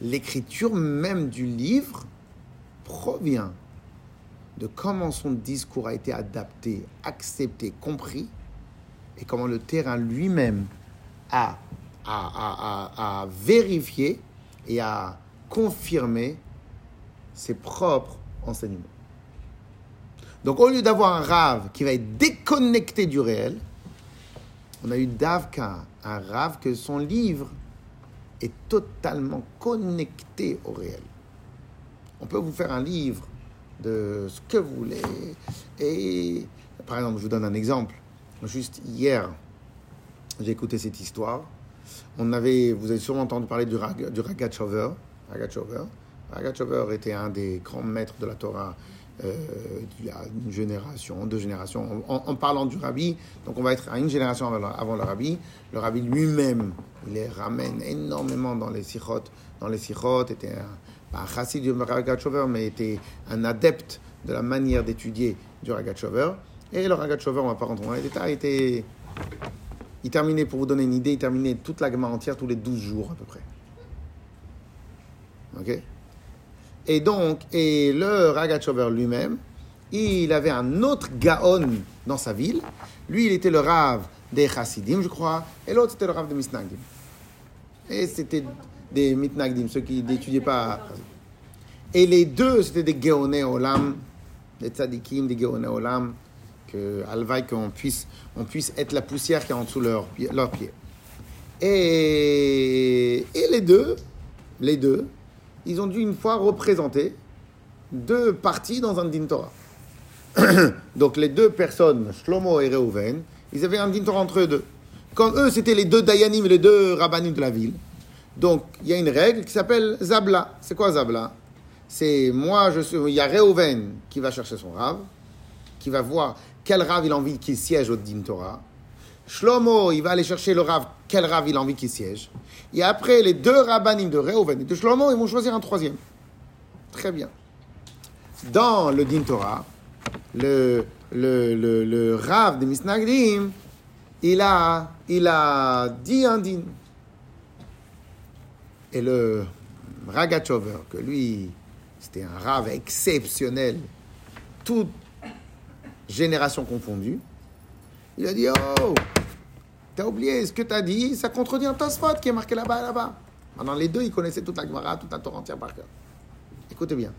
l'écriture même du livre provient de comment son discours a été adapté, accepté, compris, et comment le terrain lui-même a, a, vérifié et a confirmé ses propres enseignements. Donc au lieu d'avoir un rave qui va être déconnecté du réel, on a eu Davka, un rave que son livre est totalement connecté au réel. On peut vous faire un livre de ce que vous voulez. Et par exemple, je vous donne un exemple. Juste hier, j'ai écouté cette histoire. On avait, vous avez sûrement entendu parler du, Rag, du Ragachover. Ragachover. Ragachover était un des grands maîtres de la Torah euh, il y a une génération, deux générations. En, parlant du rabbi, donc on va être à une génération avant, le rabbi. Le rabbi lui-même, il les ramène énormément dans les sikhot. Dans les sikhot, était un, un chassid du Ragachover, mais était un adepte de la manière d'étudier du Ragachover. Et le Ragachover, on va pas rentrer dans les détails, était, il terminait, pour vous donner une idée, il terminait toute la gamme entière tous les 12 jours à peu près. Ok? Et donc, et le Ragachover lui-même, il avait un autre Gaon dans sa ville. Lui, il était le Rav des Chassidim, je crois, et l'autre, c'était le Rav des Misnagdim. Et c'était des Mitnagdim, ceux qui n'étudiaient pas. Et les deux, c'était des Geoné Olam, des Tzadikim, des Geoné Olam, que Alvaï, qu'on puisse, on puisse être la poussière qui est en dessous de leurs leur pieds. Et, et les deux, les deux, ils ont dû une fois représenter deux parties dans un din Torah. (coughs) Donc les deux personnes, Shlomo et Reuven, ils avaient un din Torah entre eux deux. Comme eux, c'était les deux Dayanim, les deux Rabbanim de la ville. Donc il y a une règle qui s'appelle Zabla. C'est quoi Zabla? C'est moi, je suis, il y a Reuven qui va chercher son Rav, qui va voir quel Rav il a envie qu'il siège au din Torah. Shlomo, il va aller chercher le Rav, quel Rav il a envie qu'il siège? Et après, les deux rabbanim de Reuven et de Shlomo, ils vont choisir un troisième. Très bien. Dans le Din Torah, le, le, le, le Rav de Misnagdim, il a, il a dit un din. Et le Ragachover, que lui, c'était un Rav exceptionnel, toute génération confondue, il a dit Oh, t'as oublié ce que t'as dit, ça contredit un Tosfot qui est marqué là-bas, là-bas. Maintenant, les deux, ils connaissaient toute la Gemara, toute la Torah entière par cœur. Écoutez bien.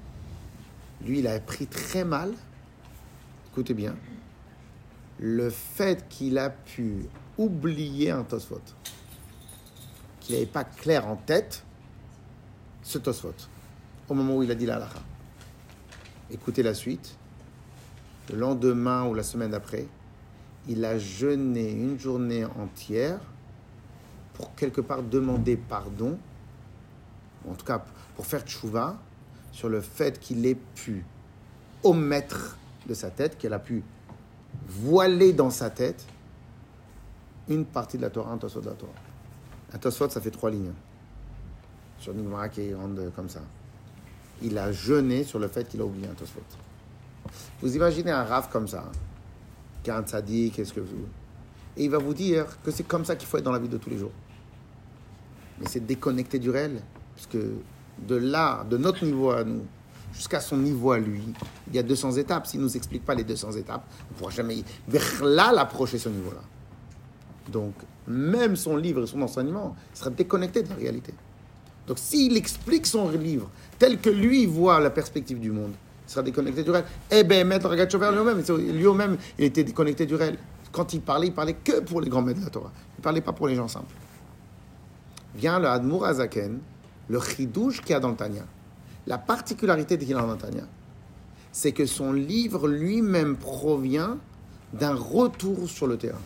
Lui, il a pris très mal, écoutez bien, le fait qu'il a pu oublier un Tosfot, qu'il n'avait pas clair en tête ce Tosfot, au moment où il a dit la halakha. Écoutez la suite. Le lendemain ou la semaine d'après, il a jeûné une journée entière pour quelque part demander pardon, en tout cas pour faire tchouva, sur le fait qu'il ait pu omettre de sa tête, qu'elle a pu voiler dans sa tête une partie de la Torah, un Tosfot de la Torah. Un Tosfot, ça fait trois lignes. Sur une Gemara qui est grande comme ça. Il a jeûné sur le fait qu'il a oublié un Tosfot. Vous imaginez un raf comme ça, qui a un tzaddik, qu'est-ce que vous... Et il va vous dire que c'est comme ça qu'il faut être dans la vie de tous les jours. Mais c'est déconnecté du réel. Parce que de là, de notre niveau à nous, jusqu'à son niveau à lui, il y a 200 étapes. S'il ne nous explique pas les 200 étapes, on ne pourra jamais vers là l'approcher ce niveau-là. Donc, même son livre et son enseignement sera déconnecté de la réalité. Donc, s'il explique son livre tel que lui voit la perspective du monde, sera déconnecté du réel. Eh ben, Maître Ragachover lui-même, lui-même, il était déconnecté du réel. Quand il parlait, il parlait que pour les grands maîtres de la Torah. Il ne parlait pas pour les gens simples. Vient le Admour Azaken, le chidouche qu'il y a dans le Tanya. La particularité qu'il a dans le Tanya, c'est que son livre lui-même provient d'un retour sur le terrain.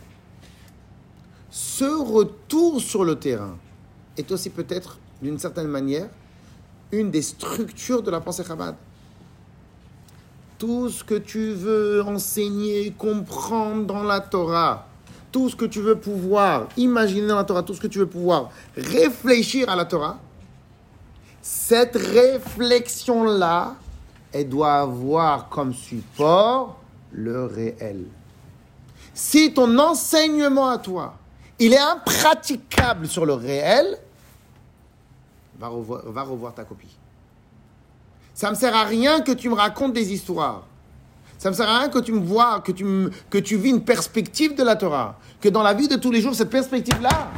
Ce retour sur le terrain est aussi peut-être, d'une certaine manière, une des structures de la pensée Chabad. Tout ce que tu veux enseigner, comprendre dans la Torah, tout ce que tu veux pouvoir imaginer dans la Torah, tout ce que tu veux pouvoir réfléchir à la Torah, cette réflexion-là, elle doit avoir comme support le réel. Si ton enseignement à toi, il est impraticable sur le réel, va revoir, va revoir ta copie. Ça me sert à rien que tu me racontes des histoires. Ça me sert à rien que tu me vois, que tu, que tu vis une perspective de la Torah. Que dans la vie de tous les jours, cette perspective-là,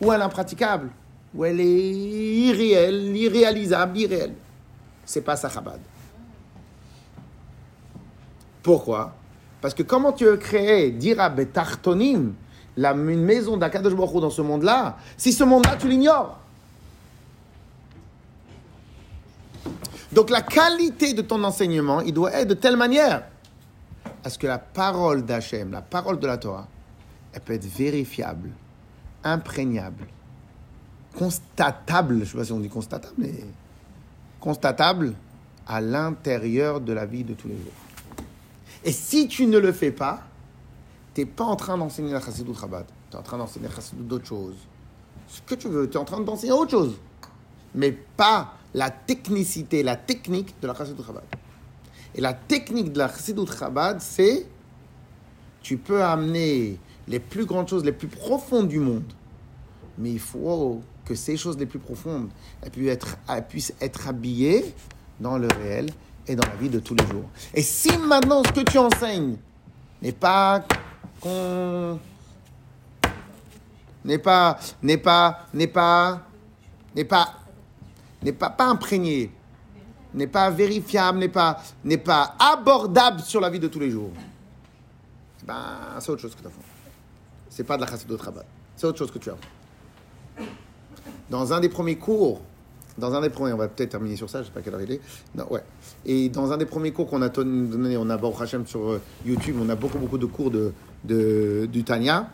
ou elle est impraticable, ou elle est irréelle, irréalisable, irréelle. C'est pas ça Chabad. Pourquoi? Parce que comment tu veux créer, dira Betartonim, la, une maison d'Akadosh Baruch dans ce monde-là, si ce monde-là, tu l'ignores? Donc la qualité de ton enseignement, il doit être de telle manière à ce que la parole d'Hachem, la parole de la Torah, elle peut être vérifiable, imprégnable, constatable, je ne sais pas si on dit constatable, mais constatable à l'intérieur de la vie de tous les jours. Et si tu ne le fais pas, tu n'es pas en train d'enseigner la chassidut Chabad. Tu es en train d'enseigner la chassidut d'autre chose. Ce que tu veux, tu es en train d'enseigner autre chose. Mais pas la technicité, la technique de la chassidut Chabad. Et la technique de la chassidut Chabad, c'est tu peux amener les plus grandes choses, les plus profondes du monde. Mais il faut que ces choses les plus profondes puissent être, habillées dans le réel et dans la vie de tous les jours. Et si maintenant ce que tu enseignes n'est pas n'est pas n'est pas n'est pas n'est pas n'est pas imprégné, n'est pas vérifiable, n'est pas abordable sur la vie de tous les jours. Ben, c'est autre chose que tu apprends. C'est pas de la chassidut Chabad. C'est autre chose que tu apprends. Dans un des premiers cours, dans un des premiers, on va peut-être terminer sur ça, je sais pas quelle heure il est. Non, ouais. Et dans un des premiers cours qu'on a donné, on a Baruch Hashem sur euh, YouTube, on a beaucoup beaucoup de cours de, de- du Tanya.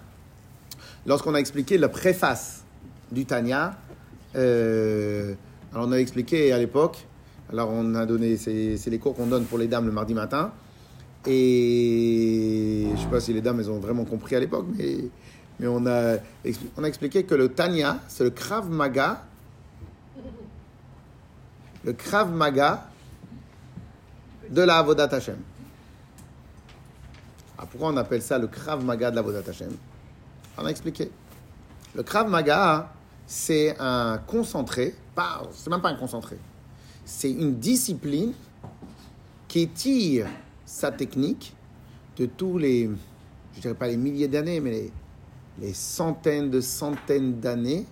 Lorsqu'on a expliqué la préface du Tanya, euh, alors on a expliqué à l'époque, alors on a donné, c'est les cours qu'on donne pour les dames le mardi matin. Et je sais pas si les dames elles ont vraiment compris à l'époque, mais, on a expliqué que le Tanya, c'est le Krav Maga. Le Krav Maga de la Avodat Hashem. Ah, pourquoi on appelle ça le Krav Maga de la Avodat Hashem? On a expliqué. Le Krav Maga, c'est un concentré, pas, c'est même pas un concentré, c'est une discipline qui tire sa technique de tous les, je dirais pas les milliers d'années, mais les, centaines de centaines d'années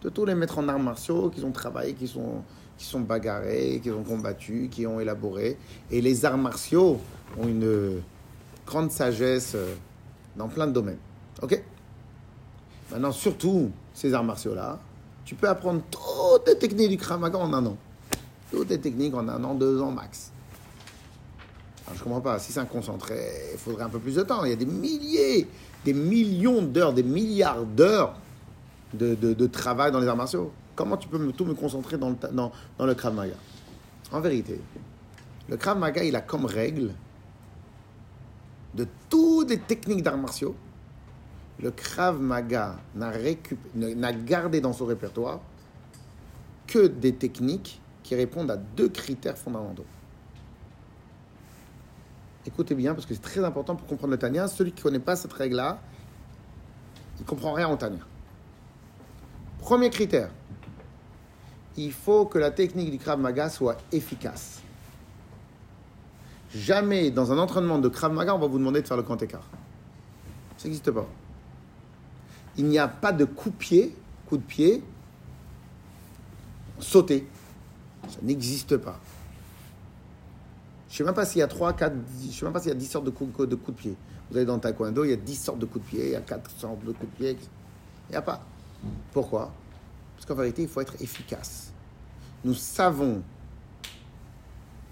de tous les maîtres en arts martiaux qui ont travaillé, qui sont, qui sont bagarrés, qui ont combattu, qui ont élaboré. Et les arts martiaux ont une grande sagesse euh, dans plein de domaines. Ok? Maintenant, surtout ces arts martiaux-là, tu peux apprendre toutes les techniques du Krav Maga en un an. Toutes les techniques en un an, deux ans max. Alors, je comprends pas. Si c'est un concentré, il faudrait un peu plus de temps. Il y a des milliers, des millions d'heures, des milliards d'heures de, de- travail dans les arts martiaux. Comment tu peux me- tout me concentrer dans le, dans, dans le Krav Maga? En vérité, le Krav Maga, il a comme règle de toutes les techniques d'arts martiaux, le Krav Maga n'a gardé dans son répertoire que des techniques qui répondent à deux critères fondamentaux. Écoutez bien, parce que c'est très important pour comprendre le Tanya. Celui qui ne connaît pas cette règle-là, il ne comprend rien au Tanya. Premier critère, il faut que la technique du Krav Maga soit efficace. Jamais dans un entraînement de Krav Maga, on va vous demander de faire le grand écart. Ça n'existe pas. Il n'y a pas de coup de pied, coup de pied, sauter. Ça n'existe pas. Je sais même pas s'il y a 3, 4, je sais même pas s'il y a 10 sortes de coups, de de pied. Vous allez dans taekwondo, il y a 10 sortes de coups de pied, il y a 4 sortes de coups de pied. Il n'y a pas. Pourquoi? Parce qu'en vérité, il faut être efficace. Nous savons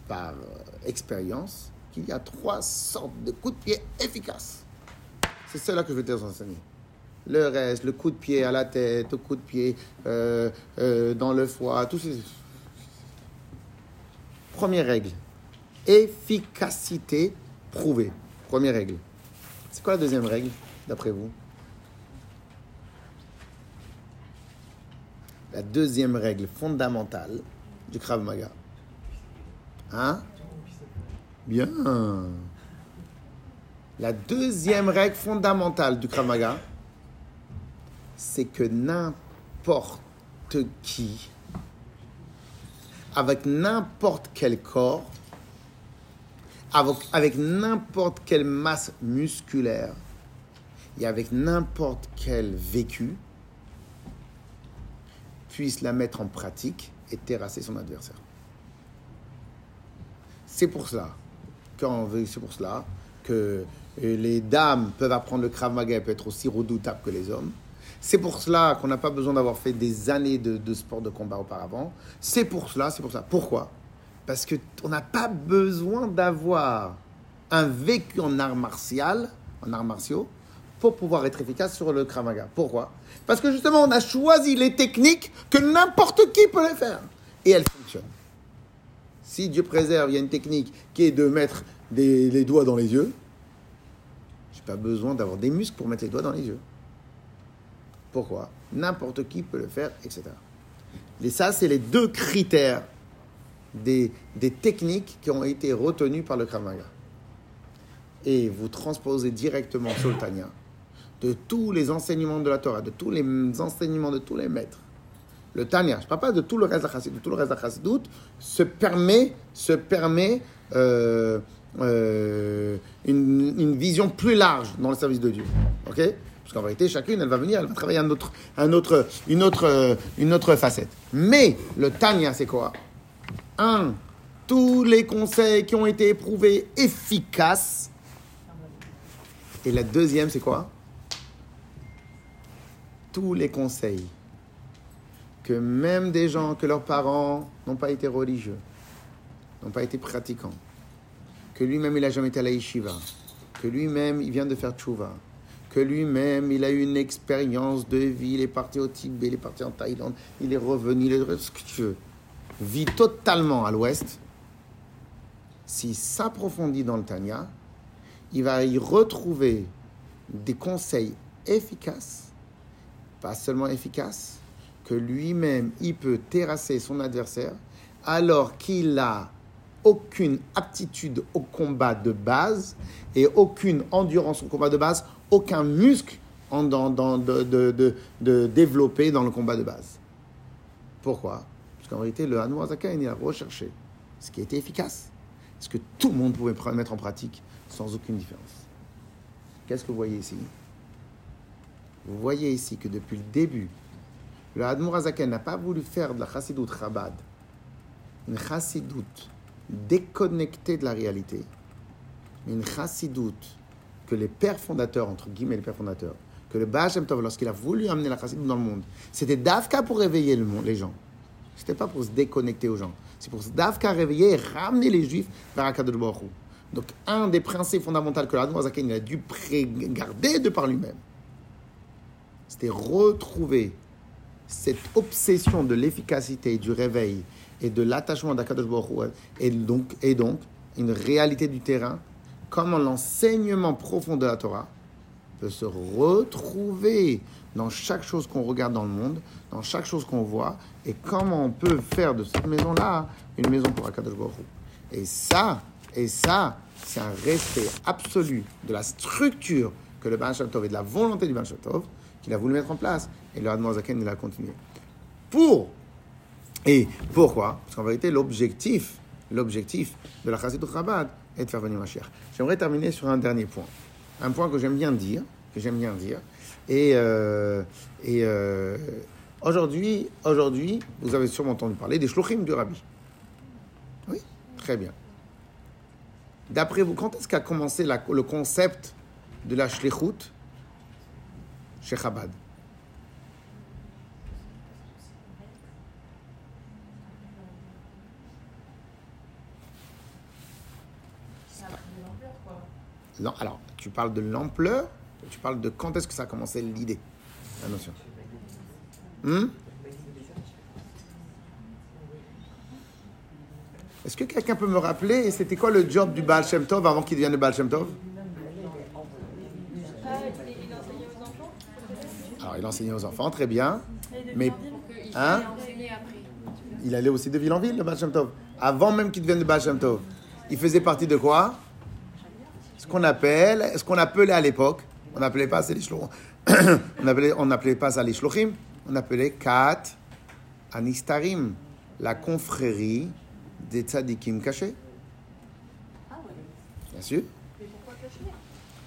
par euh, expérience qu'il y a trois sortes de coups de pied efficaces. C'est cela que je vais vous enseigner. Le reste, le coup de pied à la tête, le coup de pied euh, euh, dans le foie, tout ces... Première règle, efficacité prouvée. Première règle. C'est quoi la deuxième règle, d'après vous? La deuxième règle fondamentale du Krav Maga. Hein? Bien. La deuxième règle fondamentale du Krav Maga, c'est que n'importe qui, avec n'importe quel corps, avec, n'importe quelle masse musculaire et avec n'importe quel vécu, puisse la mettre en pratique et terrasser son adversaire. C'est pour cela, c'est pour cela que les dames peuvent apprendre le Krav Maga et peuvent être aussi redoutables que les hommes. C'est pour cela qu'on n'a pas besoin d'avoir fait des années de, sport de combat auparavant. C'est pour cela, c'est pour ça. Pourquoi? Parce qu'on n'a pas besoin d'avoir un vécu en art martial, en arts martiaux, pour pouvoir être efficace sur le Krav Maga. Pourquoi? Parce que justement, on a choisi les techniques que n'importe qui peut les faire. Et elles fonctionnent. Si Dieu préserve, il y a une technique qui est de mettre des, les doigts dans les yeux. Je n'ai pas besoin d'avoir des muscles pour mettre les doigts dans les yeux. Pourquoi? N'importe qui peut le faire, etc. Et ça, c'est les deux critères des, des, techniques qui ont été retenues par le Krav Maga. Et vous transposez directement sur le Tanya de tous les enseignements de la Torah, de tous les enseignements de tous les maîtres. Le Tanya, je ne parle pas de tout le reste de la tout le reste de la se permet, se permet euh, euh, une, une, vision plus large dans le service de Dieu. Ok? Parce qu'en vérité, chacune, elle va venir, elle va travailler un autre, un autre, une, autre, une autre facette. Mais le Tanya, c'est quoi? Un, tous les conseils qui ont été éprouvés efficaces. Et la deuxième, c'est quoi? Tous les conseils que même des gens que leurs parents n'ont pas été religieux, n'ont pas été pratiquants, que lui-même il n'a jamais été à la yeshiva, que lui-même il vient de faire tchouva, que lui-même il a eu une expérience de vie, il est parti au Tibet, il est parti en Thaïlande, il est revenu, il est que tu veux, vit totalement à l'ouest, s'il s'approfondit dans le Tanya, il va y retrouver des conseils efficaces, pas seulement efficaces, que lui-même, il peut terrasser son adversaire alors qu'il a aucune aptitude au combat de base et aucune endurance au combat de base, aucun muscle en, dans, de, de, de, développer dans le combat de base. Pourquoi? Parce qu'en réalité, le Hanou Azakan, il a recherché ce qui était efficace, ce que tout le monde pouvait mettre en pratique sans aucune différence. Qu'est-ce que vous voyez ici? Vous voyez ici que depuis le début, le Admour Azaken n'a pas voulu faire de la chassidoute Chabad une chassidoute déconnectée de la réalité, une chassidoute que les pères fondateurs, entre guillemets les pères fondateurs, que le Baal Shem Tov, lorsqu'il a voulu amener la chassidoute dans le monde, c'était Davka pour réveiller le monde, les gens. C'était pas pour se déconnecter aux gens. C'est pour Davka réveiller et ramener les Juifs vers Akadosh Baruch. Donc, un des principes fondamentaux que l'Admour Azaken a dû garder de par lui-même, c'était retrouver cette obsession de l'efficacité, du réveil et de l'attachement d'Akadosh Baruch et donc, et donc une réalité du terrain, comment l'enseignement profond de la Torah peut se retrouver dans chaque chose qu'on regarde dans le monde, dans chaque chose qu'on voit, et comment on peut faire de cette maison-là une maison pour Akadosh Baruch Et ça, et ça, c'est un respect absolu de la structure que le Tov et de la volonté du Tov qu'il a voulu mettre en place. Et le Admozaken, il a continué. Pour. Et pourquoi? Parce qu'en vérité, l'objectif, l'objectif de la Chassidut Chabad est de faire venir Mashiach. J'aimerais terminer sur un dernier point. Un point que j'aime bien dire, que j'aime bien dire. Et, euh, et euh, aujourd'hui, aujourd'hui, vous avez sûrement entendu parler des shlochim du Rabbi. Oui, très bien. D'après vous, quand est-ce qu'a commencé la- le concept de la shlichut chez Chabad Ça a pris de l'ampleur, quoi. Non, alors, tu parles de l'ampleur, tu parles de quand est-ce que ça a commencé l'idée, la notion. Hmm? Est-ce que quelqu'un peut me rappeler, c'était quoi le job du Baal Shem Tov avant qu'il devienne le Baal Shem Tov? Alors, il enseignait aux enfants, très bien. Mais, hein? Il allait aussi de ville en ville, le Baal Shem Tov. Avant même qu'il devienne le Baal Shem Tov. Il faisait partie de quoi? Ce qu'on appelait à l'époque, on n'appelait pas ça les (coughs) on appelait, on n'appelait pas ça les on appelait Kat Anistarim, la confrérie des tzadikim cachés. Bien sûr.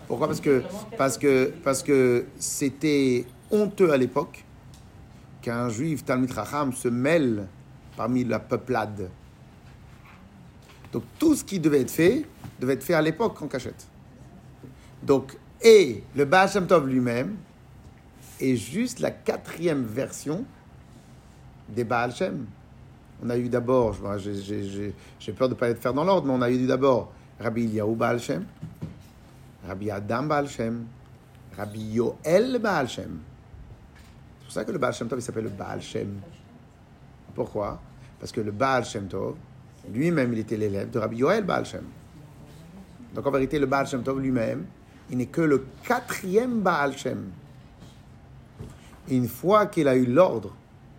Pourquoi? Parce que parce que parce que c'était honteux à l'époque qu'un juif Talmid Racham se mêle parmi la peuplade. Donc tout ce qui devait être fait devait être fait à l'époque en cachette. Donc et le Baal Shem Tov lui-même est juste la quatrième version des Baal Shem. On a eu d'abord, j'ai- peur de ne pas les faire dans l'ordre, mais on a eu d'abord Rabbi Eliyahu Baal Shem, Rabbi Adam Baal Shem, Rabbi Yoel Baal Shem. C'est pour ça que le Baal Shem Tov il s'appelle le Baal Shem. Pourquoi? Parce que le Baal Shem Tov, lui-même, il était l'élève de Rabbi Yoel Baal Shem. Donc en vérité, le Baal Shem Tov lui-même, il n'est que le quatrième Baal Shem. Une fois qu'il a eu l'ordre,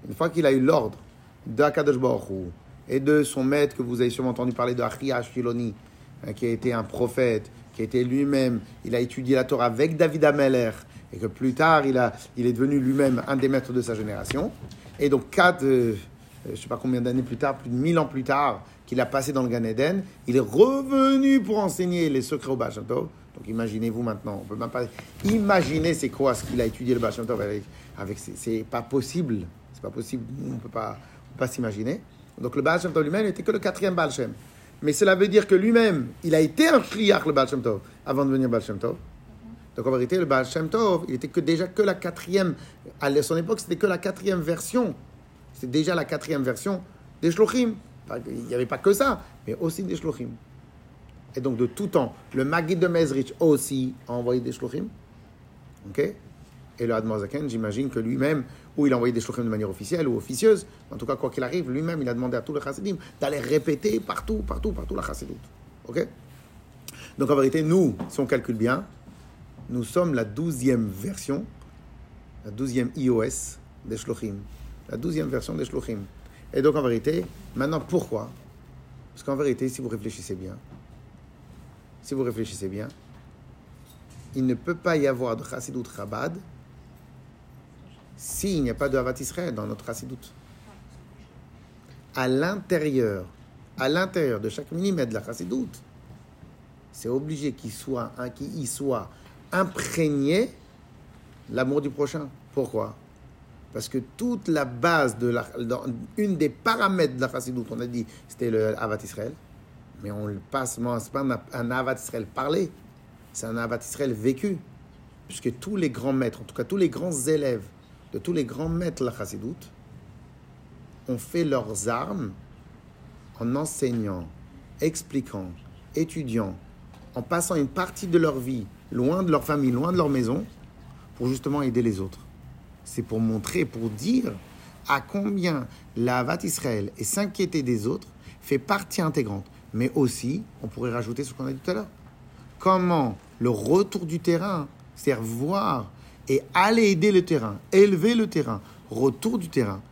une fois qu'il a eu l'ordre de Akadosh Baruch Hu et de son maître que vous avez sûrement entendu parler de Achia Shiloni, hein, qui a été un prophète, qui a été lui-même, il a étudié la Torah avec David Ameller, et que plus tard il, a, il est devenu lui-même un des maîtres de sa génération. Et donc quatre, euh, je ne sais pas combien d'années plus tard, plus de mille ans plus tard, qu'il a passé dans le Gan Eden, il est revenu pour enseigner les secrets au Baal. Donc imaginez-vous maintenant, on peut même pas imaginer c'est quoi ce qu'il a étudié le Baal avec, c'est- pas possible, c'est pas possible, on peut pas, peut pas s'imaginer. Donc le Baal lui-même n'était que le quatrième Baal Shem. Mais cela veut dire que lui-même, il a été un shliach le Baal avant de devenir Baal. Donc en vérité, le Baal il était que déjà que la quatrième, à son époque, c'était que la quatrième version. C'était déjà la quatrième version des Shlochim. Il n'y avait pas que ça, mais aussi des Shlochim. Et donc de tout temps, le Maguid de Mezrich aussi a envoyé des Shlochim. Ok? Et le Admor Zaken, j'imagine que lui-même, ou il a envoyé des Shlochim de manière officielle ou officieuse, en tout cas, quoi qu'il arrive, lui-même, il a demandé à tous les Chassidim d'aller répéter partout, partout, partout la Chassidoute. Ok? Donc en vérité, nous, si on calcule bien, nous sommes la douzième version, la douzième iOS des Shlochim, la douzième version des Shlochim. Et donc en vérité, maintenant pourquoi? Parce qu'en vérité, si vous réfléchissez bien, si vous réfléchissez bien, il ne peut pas y avoir de Chassidut Chabad s'il n'y a pas de Havat Israël dans notre Chassidut. À l'intérieur, à l'intérieur de chaque millimètre de la Chassidut, c'est obligé qu'il soit, qu'il y soit imprégné l'amour du prochain. Pourquoi? Parce que toute la base de la, une des paramètres de la Chassidut, on a dit, c'était le Havat Israël, mais on le passe, c'est pas un, un Havat Israël parlé, c'est un Havat Israël vécu, puisque tous les grands maîtres, en tout cas tous les grands élèves de tous les grands maîtres de la Chassidut, ont fait leurs armes en enseignant, expliquant, étudiant, en passant une partie de leur vie loin de leur famille, loin de leur maison, pour justement aider les autres. C'est pour montrer, pour dire à combien la Havat Israël et s'inquiéter des autres fait partie intégrante. Mais aussi, on pourrait rajouter ce qu'on a dit tout à l'heure. Comment le retour du terrain, c'est-à-dire voir et aller aider le terrain, élever le terrain, retour du terrain,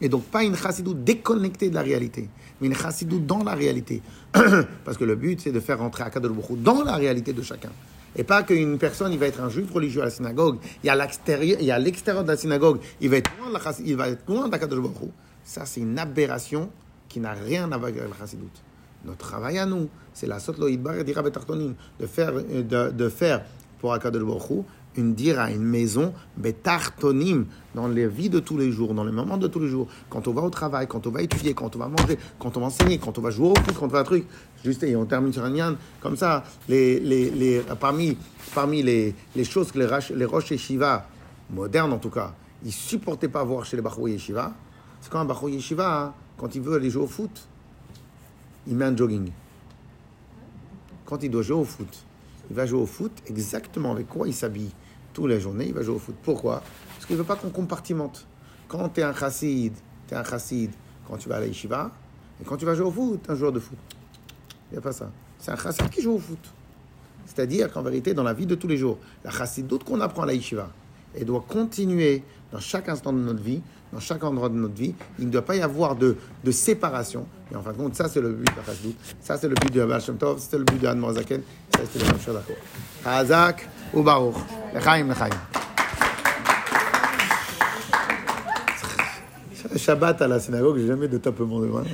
et donc pas une chassidou déconnectée de la réalité, mais une chassidou dans la réalité. (coughs) Parce que le but, c'est de faire rentrer Hu dans la réalité de chacun. Et pas qu'une personne, il va être un juif religieux à la synagogue, il y a l'extérieur, a l'extérieur de la synagogue, il va être loin de la il va être loin. Ça, c'est une aberration qui n'a rien à voir avec la chassidoute. Notre travail à nous, c'est la sot lo idbar et dira de faire, euh, de, faire pour Akadosh Baruch Hu une dira, une maison, betartonim, dans les vies de tous les jours, dans les moments de tous les jours, quand on va au travail, quand on va étudier, quand on va manger, quand on va enseigner, quand on va jouer au foot, quand on va un truc. Juste, et on termine sur un yann, comme ça, les, les, les, parmi, parmi les, les choses que les, rach- les roches yeshiva, modernes en tout cas, ils supportaient pas voir chez les Bachou yeshiva, c'est quand un Bachou yeshiva, hein, quand il veut aller jouer au foot, il met un jogging. Quand il doit jouer au foot, il va jouer au foot exactement avec quoi il s'habille toute la journée, il va jouer au foot. Pourquoi? Parce qu'il ne veut pas qu'on compartimente. Quand tu es un chassid, tu es un chassid quand tu vas à la yeshiva, et quand tu vas jouer au foot, un joueur de foot. Il n'y a pas ça. C'est un chassid qui joue au foot. C'est-à-dire qu'en vérité, dans la vie de tous les jours, la chassidoute qu'on apprend à la yeshiva, elle doit continuer dans chaque instant de notre vie, dans chaque endroit de notre vie. Il ne doit pas y avoir de, séparation. Et en fin de compte, ça, c'est le but de la chassidoute. Ça, c'est le but de Abel Shem. C'est le but de Anne Morzaken. Ça, c'est le. Hazak Baruch. Lechaim, lechaim. Shabbat à la synagogue, j'ai jamais de tapement de main.